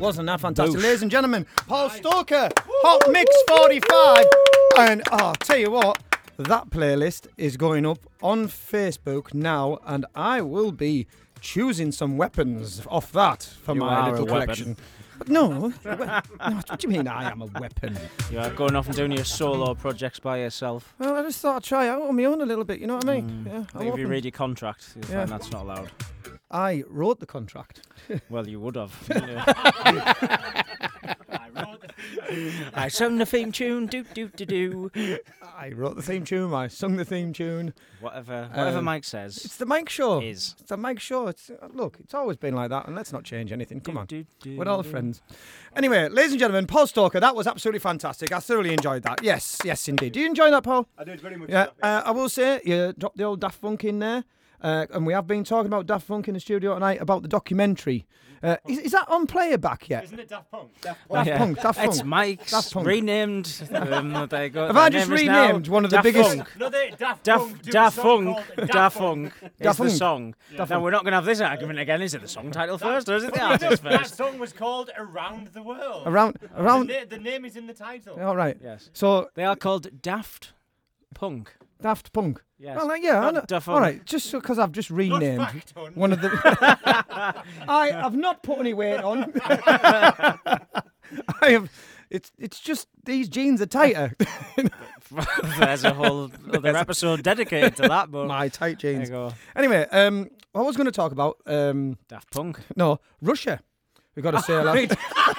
Wasn't that fantastic? Ladies and gentlemen, Paul Stoker, Hot Mix 45. And oh, I'll tell you what, that playlist is going up on Facebook now, and I will be choosing some weapons off that for You my little collection. No, no, what do you mean I am a weapon? You are going off and doing your solo projects by yourself. Well, I just thought I'd try out on my own a little bit, you know what I mean? Mm. Yeah, I'm think if you read your contract, you'll Yeah. find that's not allowed. I wrote the contract. Well, you would have. I sung the theme tune, do do do do. I wrote the theme tune. I sung the theme tune. Whatever, whatever Um, Mike says. It's the Mike Show. Is. It's the Mike Show. It's, uh, look, it's always been like that, and let's not change anything. Come on. do, do, We're all do. friends. Anyway, ladies and gentlemen, Paul Stoker, that was absolutely fantastic. I thoroughly enjoyed that. Yes, yes, indeed. Do you enjoy that, Paul? I did very much. Yeah, uh, I will say, you dropped the old Daft Punk in there. Uh, and we have been talking about Daft Punk in the studio tonight about the documentary. Uh, is, is that on playback yet? Isn't it Daft Punk? Daft Punk. Daft Yeah. Punk, Daft It's Punk. Mike's Daft Punk. renamed. Um, there you go. Have The I just name is now renamed one of the Daft biggest- Punk. No, they Daft, Daft, Punk. do a Daft song Punk, called Daft Punk is Daft the Punk. song. Daft now Punk. we're not going to have this argument again. Is it the song title first, or is it the That- artist That first? song was called Around the World. Around- around- The, na- the name is in the title. All right. Yes. So They are called Daft Punk. Daft Punk. Yes. Well, like, yeah, I Not know. Daft all Punk. right. Just because I've just renamed fact, one of the. I have not put any weight on. I have. It's it's just these jeans are tighter. There's a whole other episode dedicated to that, but My tight jeans. go. Anyway, um, I was going to talk about um, Daft Punk. no Russia. We've got to say a lot.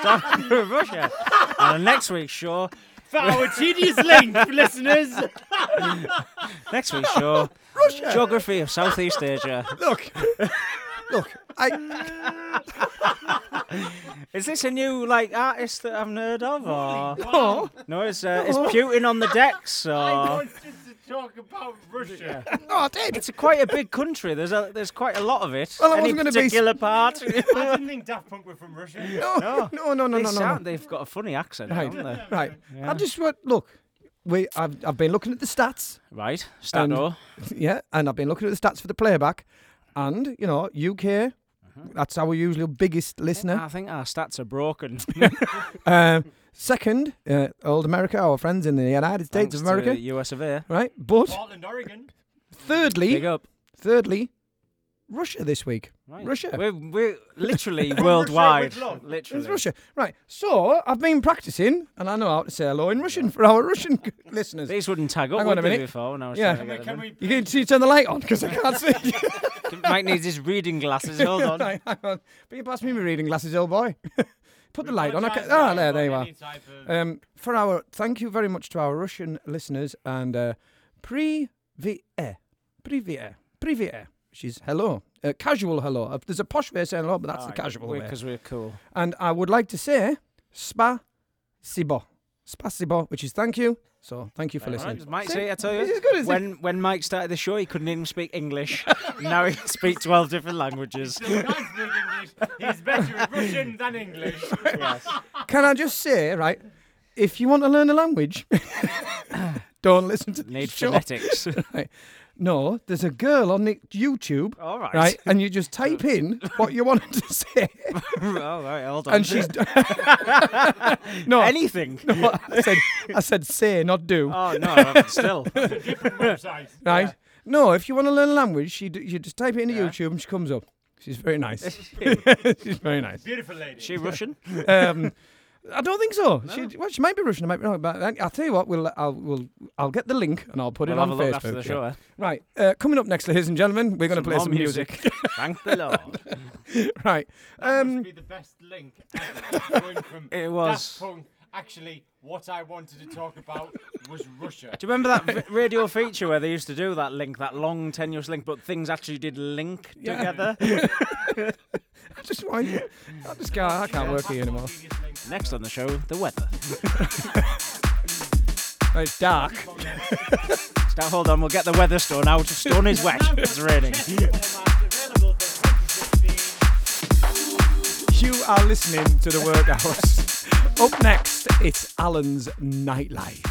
Daft Russia. On next week's show, For our tedious length, listeners. next week's show, Russia. geography of Southeast Asia. Look, look. I Is this a new like artist that I've heard of, or no, no? Is uh, is No. Putin on the decks, I or wanted to talk about Russia. no, I did. it's a quite a big country. There's a there's quite a lot of it. Well, I Any wasn't gonna be s- particular part? I didn't think Daft Punk were from Russia. No, no, no, no, no, they no, no. sound, They've got a funny accent, Right, haven't they? right. Yeah. I just want look. We I've I've been looking at the stats. Right, And- Stato. Yeah, and I've been looking at the stats for the playback, and you know UK. That's our usually biggest listener. I think our stats are broken. Uh, second, uh, old America, our friends in the United States Thanks of to America, US of A. right? But Portland, Oregon. thirdly, Big up. thirdly, Russia this week. Right. Russia. We're, we're literally worldwide. love. Literally. It's Russia. Right. So I've been practicing, and I know how to say hello in Russian for our Russian listeners. These wouldn't tag up Hang on a minute. before when I was Yeah. trying to Can we? You can see turn the light on because I can't see. in. Mike needs his reading glasses. Hold on. right, hang on. But you pass me my reading glasses, old boy. Put the light on. I can, ah, now there, for there you are. of- Um, for our thank you very much to our Russian listeners and uh, privyet, privyet, privyet, which is hello, uh, casual hello. Uh, There's a posh way of saying hello, but that's the casual way. Because we're cool. And I would like to say spa sibo, spasibo, which is thank you. So thank you for Right, listening. Mike, See? see, I tell you, This is good, isn't it? when when Mike started the show, he couldn't even speak English. now he can speak twelve different languages. Still can't speak English. He's better at Russian than English. Yes. Can I just say, right? If you want to learn a language, don't listen to the Need show. phonetics. Right. No, there's a girl on the YouTube. All right. Right, and you just type in what you wanted to say. All right, hold on. and she's no anything. No, I said I said say, not do. Oh no, still. Different website. right? No, if you want to learn a language, she d- you just type it into YouTube and she comes up. She's very nice. She's very nice. Beautiful lady. She Russian? Um, I don't think so. She, well, she might be Russian. I might be wrong, but I- I'll tell you what. We'll I'll we'll I'll get the link and I'll put We'll it on have a look Facebook. after the yeah. show, eh? Right. Uh, coming up next, ladies and gentlemen, we're going to play more some music. Thank the Lord. right. That Um, must be the best link ever. Going from It was. Daft Punk, actually, what I wanted to talk about was Russia. Do you remember that v- radio feature where they used to do that link, that long tenuous link, but things actually did link Yeah. together? I just want. I just can't. I can't work here anymore. Next on the show, the weather. Oh, It's dark. Now, hold on, we'll get the weather stone out. Stone is wet. It's raining. You are listening to the Workhouse. Up next, it's Alan's Nightlife.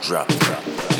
Drop, drop, let's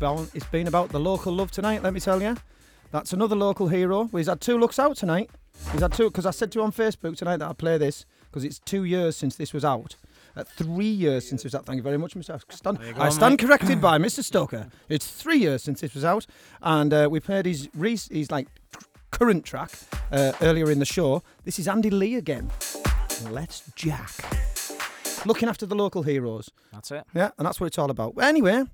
what, it's been, about the local love tonight, let me tell you. That's another local hero. He's had two looks out tonight. He's had two, because I said to him on Facebook tonight that I'd play this, because it's two years since this was out. Uh, three years since it was out. Thank you very much, Mr. Stand, I stand mate. corrected by Mr. Stoker. It's three years since this was out, and uh, we played his, rec- his like current track uh, earlier in the show. This is Andy Lee again. Let's jack. Looking after the local heroes. That's it. Yeah, and that's what it's all about. Anyway,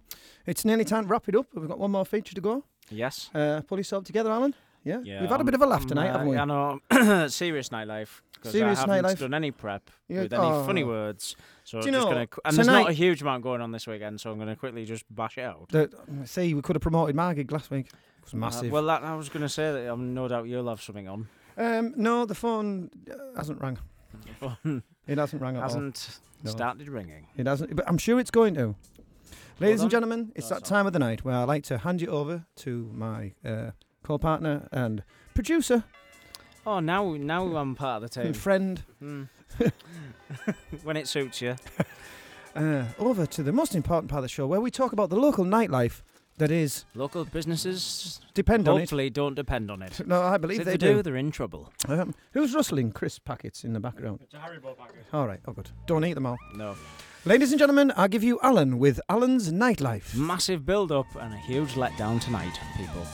it's nearly time to wrap it up. We've got one more feature to go. Yes. Uh, pull yourself together, Alan. Yeah. Yeah, We've had a I'm- bit of a laugh tonight, uh, haven't we? I know. Serious nightlife. Serious I haven't nightlife. done any prep Yeah, with any funny oh. words. So Do you know, gonna, and there's not a huge amount going on this weekend, so I'm going to quickly just bash it out. The, see, we could have promoted my last week. It was Uh, massive. well, that, I was going to say that I'm no doubt you'll have something on. um, no, the phone uh, hasn't rang. phone It hasn't rang at all. hasn't No. started ringing. It hasn't, but I'm sure it's going to. Ladies on. and gentlemen, it's that time of the night where I like to hand you over to my uh, co-partner and producer Oh, now now I'm part of the team. and friend. Hmm. when it suits you. uh, over to the most important part of the show where we talk about the local nightlife that is Local businesses depend on it. hopefully don't depend on it. No, I believe if they, they do, they're in trouble. Um, who's rustling crisp packets in the background? It's a Haribo packet. All right, oh good. Don't eat them all. No. Ladies and gentlemen, I give you Alan with Alan's Nightlife. Massive build up and a huge letdown tonight, people.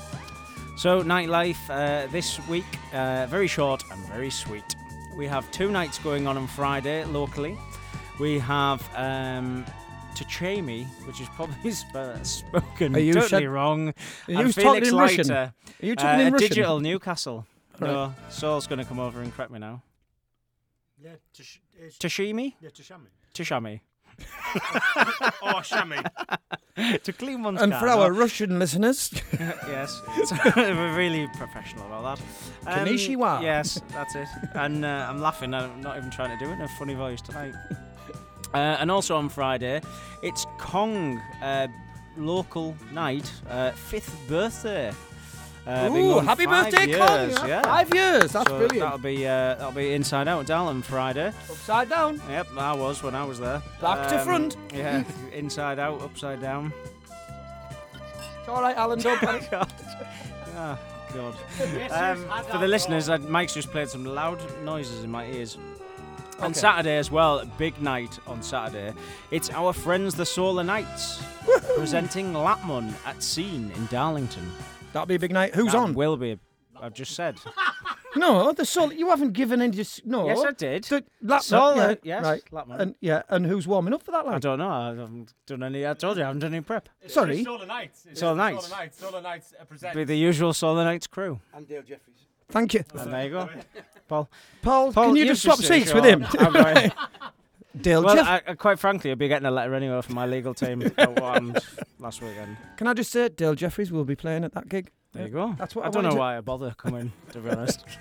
So, nightlife uh, this week, uh, very short and very sweet. We have two nights going on on Friday locally. We have um, Tachami, which is probably sp- spoken Are you totally shed- wrong. Are you and talking Felix in Russian? Leiter, Are you uh, talking in a Russian? Digital Newcastle. Right. No, Saul's going to come over and correct me now. Yeah, Tash- it's- Tashimi? Yeah, Tashami. Tashami. oh, Shami. to clean one's And car, for no? our Russian listeners, yes, it's- we're really professional about that. Um, Konnichiwa. Yes, that's it. And uh, I'm laughing. I'm not even trying to do it in a funny voice tonight. Uh, and also on Friday, it's Kong uh, local night, uh, fifth birthday. Uh, Ooh, happy birthday, years, Kong! Yeah. Five years, that's So brilliant. That'll be uh, that'll be inside out on Friday. upside down. Yep, I was when I was there. Back to Um, front. Yeah, inside out, upside down. It's all right, Alan. Don't panic. Ah, God. Um, for the listeners, Mike's just played some loud noises in my ears. On Saturday as well, big night on Saturday. It's our friends the Solar Knights presenting Lapmon at Scene in Darlington. That'll be a big night. Who's That on? Will be. I've just said. No, the sol. You haven't given any. Just, no. Yes, I did. The, Lapman, Solar, yeah, yes, right. Lapman. And yeah, and who's warming up for that? I Like? don't know. I haven't done any. I told you I haven't done any prep. It's Sorry? just Solar Nights. It's Solar Nights. Solar Nights. Solar Nights uh, present. Be the usual Solar Knights crew. And Dale Jeffries. Thank you, And there you go. Paul. Paul. Paul, can you you just swap seats sure. with him? I'm going. Dale, Well, Jeff- I, quite frankly, I'll be getting a letter anyway from my legal team about what happened last weekend. can I just say, Dale Jeffries will be playing at that gig. There you go. That's what I, I don't know why I bother coming, to be honest.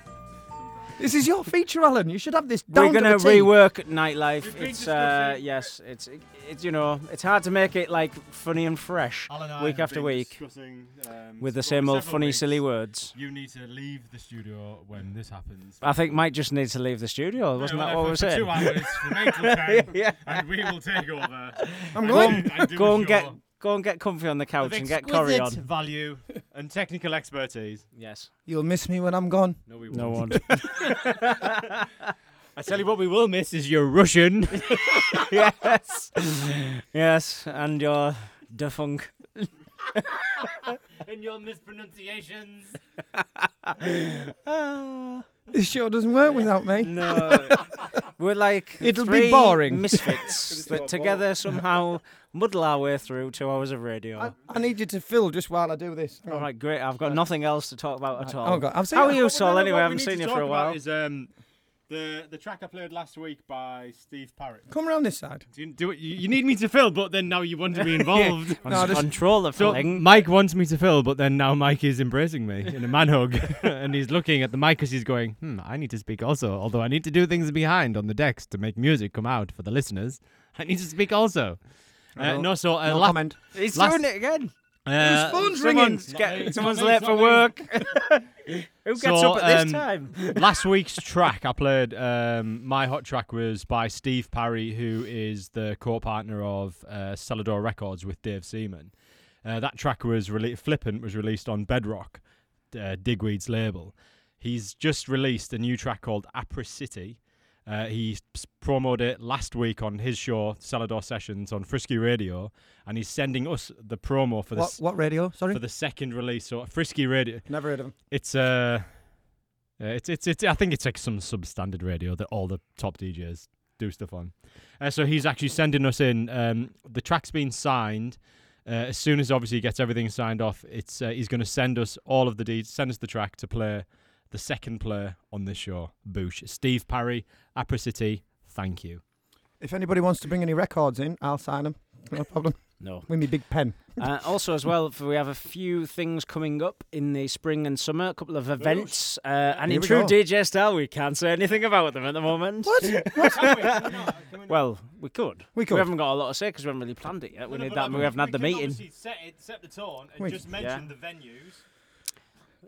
This is your feature, Alan. You should have this down We're gonna the T. rework nightlife. It's uh, yes, it's it, it's you know, it's hard to make it like funny and fresh Alan and week have after week um, with the same old funny, weeks. silly words. You need to leave the studio when this happens. I think Mike just needs to leave the studio. Wasn't Yeah, that what we for were saying? Two hours from eight till ten, Yeah. and we will take over. I'm and- going. and do Go a and get show go and get comfy on the couch and get curry on. value and technical expertise. Yes. You'll miss me when I'm gone. No, we won't. one. I tell you what, we will miss is your Russian. yes. yes, and your defunk. and your mispronunciations. This show doesn't work without me. No. We're like It'll be three boring. misfits that together somehow muddle our way through two hours of radio. I, I need you to fill just while I do this. Hang All on. right, great. I've got nothing else to talk about at all. Oh God, I've seen. How are you, What- Sol? no, no, Anyway, I haven't seen you for a about while. Is um, the the track I played last week by Steve Parry. Come around this side. Do you, do it, you, you need me to fill, but then now you want to be involved. On No, just- control the So filling. Mike wants me to fill, but then now Mike is embracing me in a man hug, and he's looking at the mic as he's going, "Hmm, I need to speak also. Although I need to do things behind on the decks to make music come out for the listeners, I need to speak also." Uh, No- no, so uh, no la- comment. He's last- doing it again. Uh, phone's ringing? Someone's, get- someone's me, late for me. work. Who gets So, up at this um, time? last week's track I played, um, my hot track was by Steve Parry, who is the co-partner of uh, Selador Records with Dave Seaman. Uh, that track was rele- Flippant was released on Bedrock, uh, Digweed's label. He's just released a new track called Apricity. Uh, he promoted it last week on his show, Selador Sessions, on Frisky Radio, and he's sending us the promo for the What, radio? Sorry? for the second release. So Frisky Radio. Never heard of him. It's uh, uh, it's it's it's. I think it's like some substandard radio that all the top DJs do stuff on. Uh, so he's actually sending us in. Um, the track's been signed. Uh, as soon as obviously he gets everything signed off, it's uh, he's going to send us all of the deeds, send us the track to play the second player on this show. Boosh, Steve Parry, Apricity. Thank you. If anybody wants to bring any records in, I'll sign them. No problem. No. With me big pen. Uh, also, as well, we have a few things coming up in the spring and summer. A couple of events, uh, and Here in we true go. DJ style, we can't say anything about them at the moment. What? well, we could. We could. We haven't got a lot to say because we haven't really planned it yet. We need that. and We haven't had the meeting. Set, it, set the tone and Wait. just mention the venues.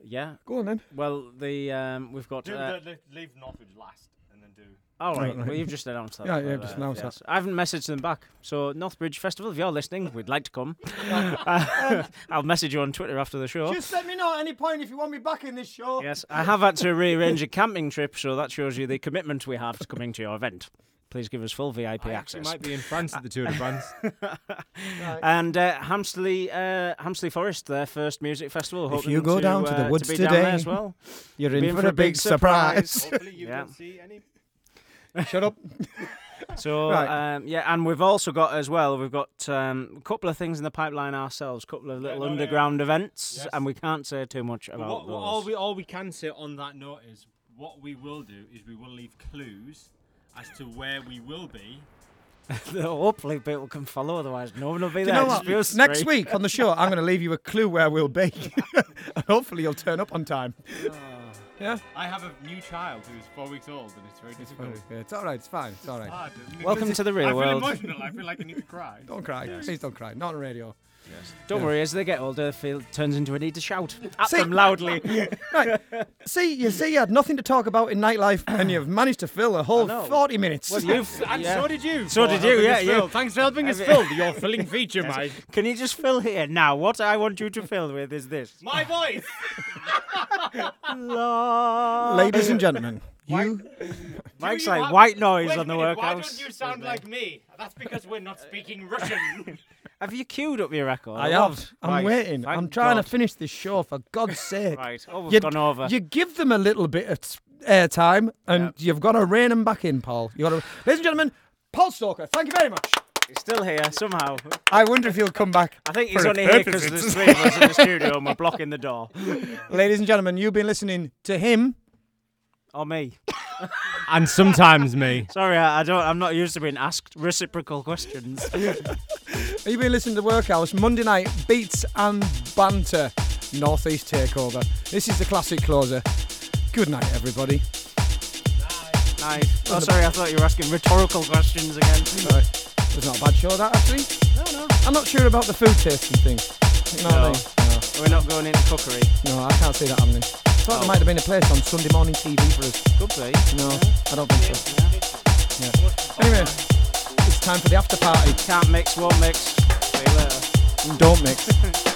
Yeah. Go on then. Well, the um, we've got. Do Uh, the, the, leave Northridge last, and then do. all right. Right, right. Well, you've just announced that. Yeah, yeah, just announced yes. that. I haven't messaged them back. So Northbridge Festival, if you're listening, we'd like to come. Uh, I'll message you on Twitter after the show. Just let me know at any point if you want me back in this show. Yes, I have had to rearrange a camping trip, so that shows you the commitment we have to coming to your event. Please give us full VIP I actually access. might be in France at the Tour de France. And uh, Hamsterley, uh, Hamsterley Forest, their first music festival. If you go to, down to the uh, woods be down there today, as well. you're in Be for a big surprise. Hopefully you Yeah. don't see any. Shut up. So Right. um, yeah, and we've also got as well. We've got um, a couple of things in the pipeline ourselves, a couple of little no, no, underground events, Yes. and we can't say too much about What, those. what, all we all we can say on that note is what we will do is we will leave clues as to where we will be. Hopefully, people can follow. Otherwise, no one will be Do you know what? Next three. week on the show, I'm going to leave you a clue where we'll be. hopefully you'll turn up on time. Oh. Yeah? I have a new child who's four weeks old, and it's very difficult. Yeah, it's all right. It's fine. It's all right. hard, Welcome to the real world. I feel world. emotional. I feel like I need to cry. Don't cry. Please don't cry. Not on radio. Don't Yeah. worry, as they get older, feel turns into a need to shout at See- them loudly. right. See, you see, you had nothing to talk about in nightlife, and you've managed to fill a whole 40 minutes. Well, you've And yeah. so did you. So did you, yeah, you. fill. Thanks for helping us fill your filling feature, Yes. Mike. Can you just fill here now? What I want you to fill with is this. My voice. Ladies and gentlemen, you. Mike's you like have- white noise on the minute, Why don't you sound like me? That's because we're not speaking Russian. Have you queued up your record? I have. I'm Right, waiting. thank I'm trying God. to finish this show for God's sake. Right. Oh, we've you, gone over. You give them a little bit of airtime, and you've got to rein them back in, Paul. You got to, ladies and gentlemen, Paul Stoker. Thank you very much. He's still here somehow. I wonder if he'll come back. I think he's only here because there's three of us in the studio and we're blocking the door. Ladies and gentlemen, you've been listening to him. Or me. and sometimes me. Sorry, I, I don't. I'm not used to being asked reciprocal questions. Are You've been listening to Workhouse Monday night beats and banter, Northeast Takeover. This is the classic closer. Good night, everybody. Nice. Oh, sorry. I thought you were asking rhetorical questions again. Right. It was not a bad show, that actually. No, no. I'm not sure about the food tasting thing. You know what I No. We're not going into cookery. No, I can't see that happening. I thought Oh. there might have been a place on Sunday morning TV for us. Could be. No, I don't think so. Yeah. Anyway, it's time for the after party. Can't mix, won't mix. See you later. Don't mix.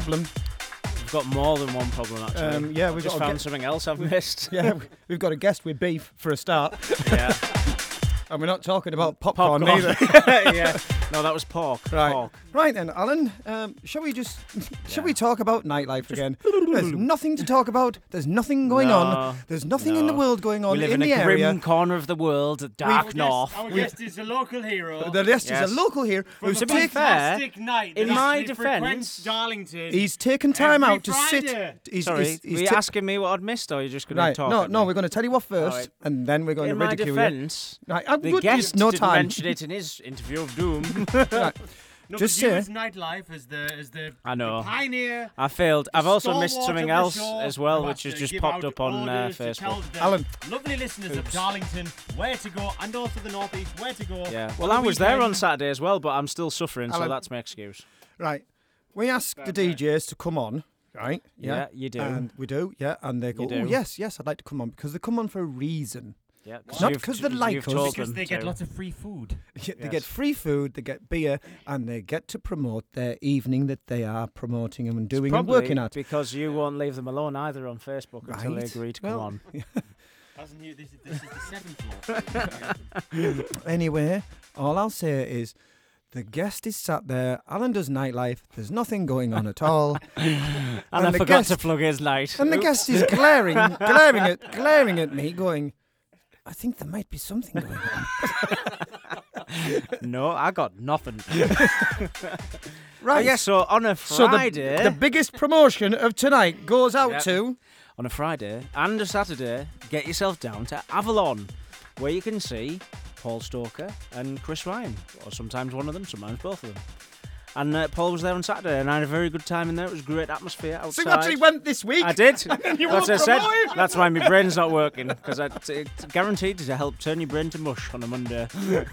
problem. We've got more than one problem actually. Um, yeah, we've just got found something else I've missed. Yeah, we- we've got a guest with beef for a start. Yeah. and we're not talking about popcorn, Popcorn. either. yeah. No, that was pork. Right. Pork. Right then, Alan, um, shall we just shall we talk about nightlife again? There's nothing to talk about. There's nothing going No, on. There's nothing in the no. world going on We live in, in, the a grim area. corner of the world, the dark north. Our guest is a local hero. The guest Yes. is a local here From who's a taken. fantastic night. in that my actually defence- frequents Darlington. He's taken time every out to Friday. sit. He's, Sorry, he's, he's were you ta- asking me what I'd missed, or are you just going to Right, talk? no, at no, me? we're going to tell you what first, right. and then we're going in to my ridicule defence, you. Right, I'm the good. guest just no didn't time. mention it in his interview of doom. No, Just you say- as nightlife as the as the, I know. the pioneer. I failed. I've also missed stalwart something of the else as well, who which has has to just give popped out up on uh, orders to tell Facebook. the Alan. lovely listeners of Oops. Darlington where to go, and also the northeast where to go. Yeah. on Well, the I was there on weekend. Saturday as well, but I'm still suffering, so Alan. that's my excuse. Right. We ask the DJs to come on, right? Yeah, you do. And we do, yeah. And they go, You oh, do. yes, yes, I'd like to come on because they come on for a reason. Yeah, Not because they you've like us. told Because them they get to. lots of free food. Yeah, They Yes. get free food, they get beer, and they get to promote their evening that they are promoting and doing and Probably working at. because you won't leave them alone either on Facebook until they agree to Well, come on. Hasn't he? This is, this is the seventh floor. Anyway, all I'll say is the guest is sat there. Alan does nightlife. There's nothing going on at all. And, I the forgot to guest- plug his light. And the guest is glaring, glaring at, glaring at me, going, "I think there might be something going on." no, I got nothing. Right. Oh, yeah, so on a So the, Friday, the biggest promotion of tonight goes out Yep. to. on a Friday and a Saturday, get yourself down to Avalon, where you can see Paul Stoker and Chris Ryan, or sometimes one of them, sometimes both of them. And uh, Paul was there on Saturday, and I had a very good time in there. It was great atmosphere outside. So you actually went this week. I did. You That's what I said. That's why my brain's not working because it's guaranteed to help turn your brain to mush on a Monday.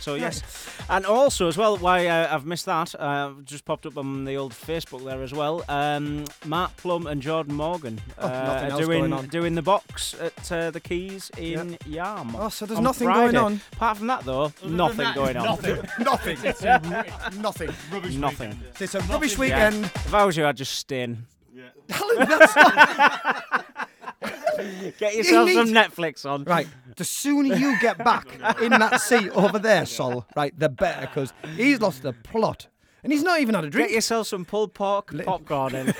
so yes, and also as well, why uh, I've missed that uh, just popped up on the old Facebook there as well. Um, Matt Plum and Jordan Morgan Oh, uh, are doing doing the box at uh, the Keys in Yarm. Oh, so there's nothing Friday. going on. Apart from that, though, Other nothing that, going on. Nothing. Nothing. It's a r- Nothing. Rubbish Nothing. weekend. It's a rubbish Yeah. weekend. If I was you, I'd just stay in. Alan, that's not- Get yourself need- some Netflix on. Right. The sooner you get back in that seat over there, Sol, right, the better, because he's lost the plot. And he's not even had a drink. Get drink. yourself some pulled pork popcorn in.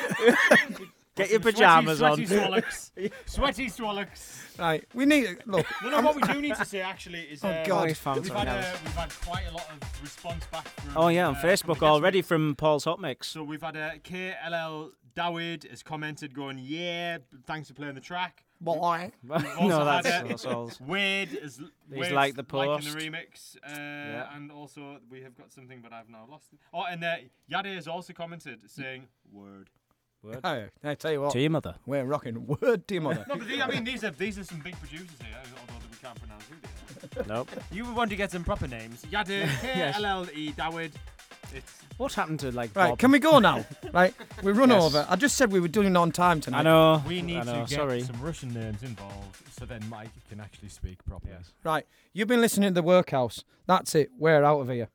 Get your Sweaty- pajamas sweaty on. swallocks. Sweaty swallocks. Right, we need look. No, no. What we do need to say actually is, Oh, uh, God. we've had, uh, we've had quite a lot of response back from. Oh yeah, on uh, Facebook the already from Paul's Hot Mix. So we've had uh, KLL Dawid has commented going, yeah, thanks for playing the track. Boy. We've also no, had, that's, uh, that's all. Wade is He's Wade's liked the liking post. the remix, uh, Yeah. and also we have got something, but I've now lost it. Oh, and uh, Yade has also commented saying word. Word. Hey, I tell you what. To your mother. We're rocking. Word to your mother. No, but the, I mean these are these are some big producers here, although we can't pronounce who they are. Nope. You were wanting to get some proper names? Yade, Yes. KLLE Dawid. It's What happened to like Right, Bob? can we go now? Right, we run Yes. over. I just said we were doing it on time tonight. I know. we need know, to get sorry. some Russian names involved, so then Mike can actually speak properly. Right, you've been listening to the Workhouse. That's it. We're out of here.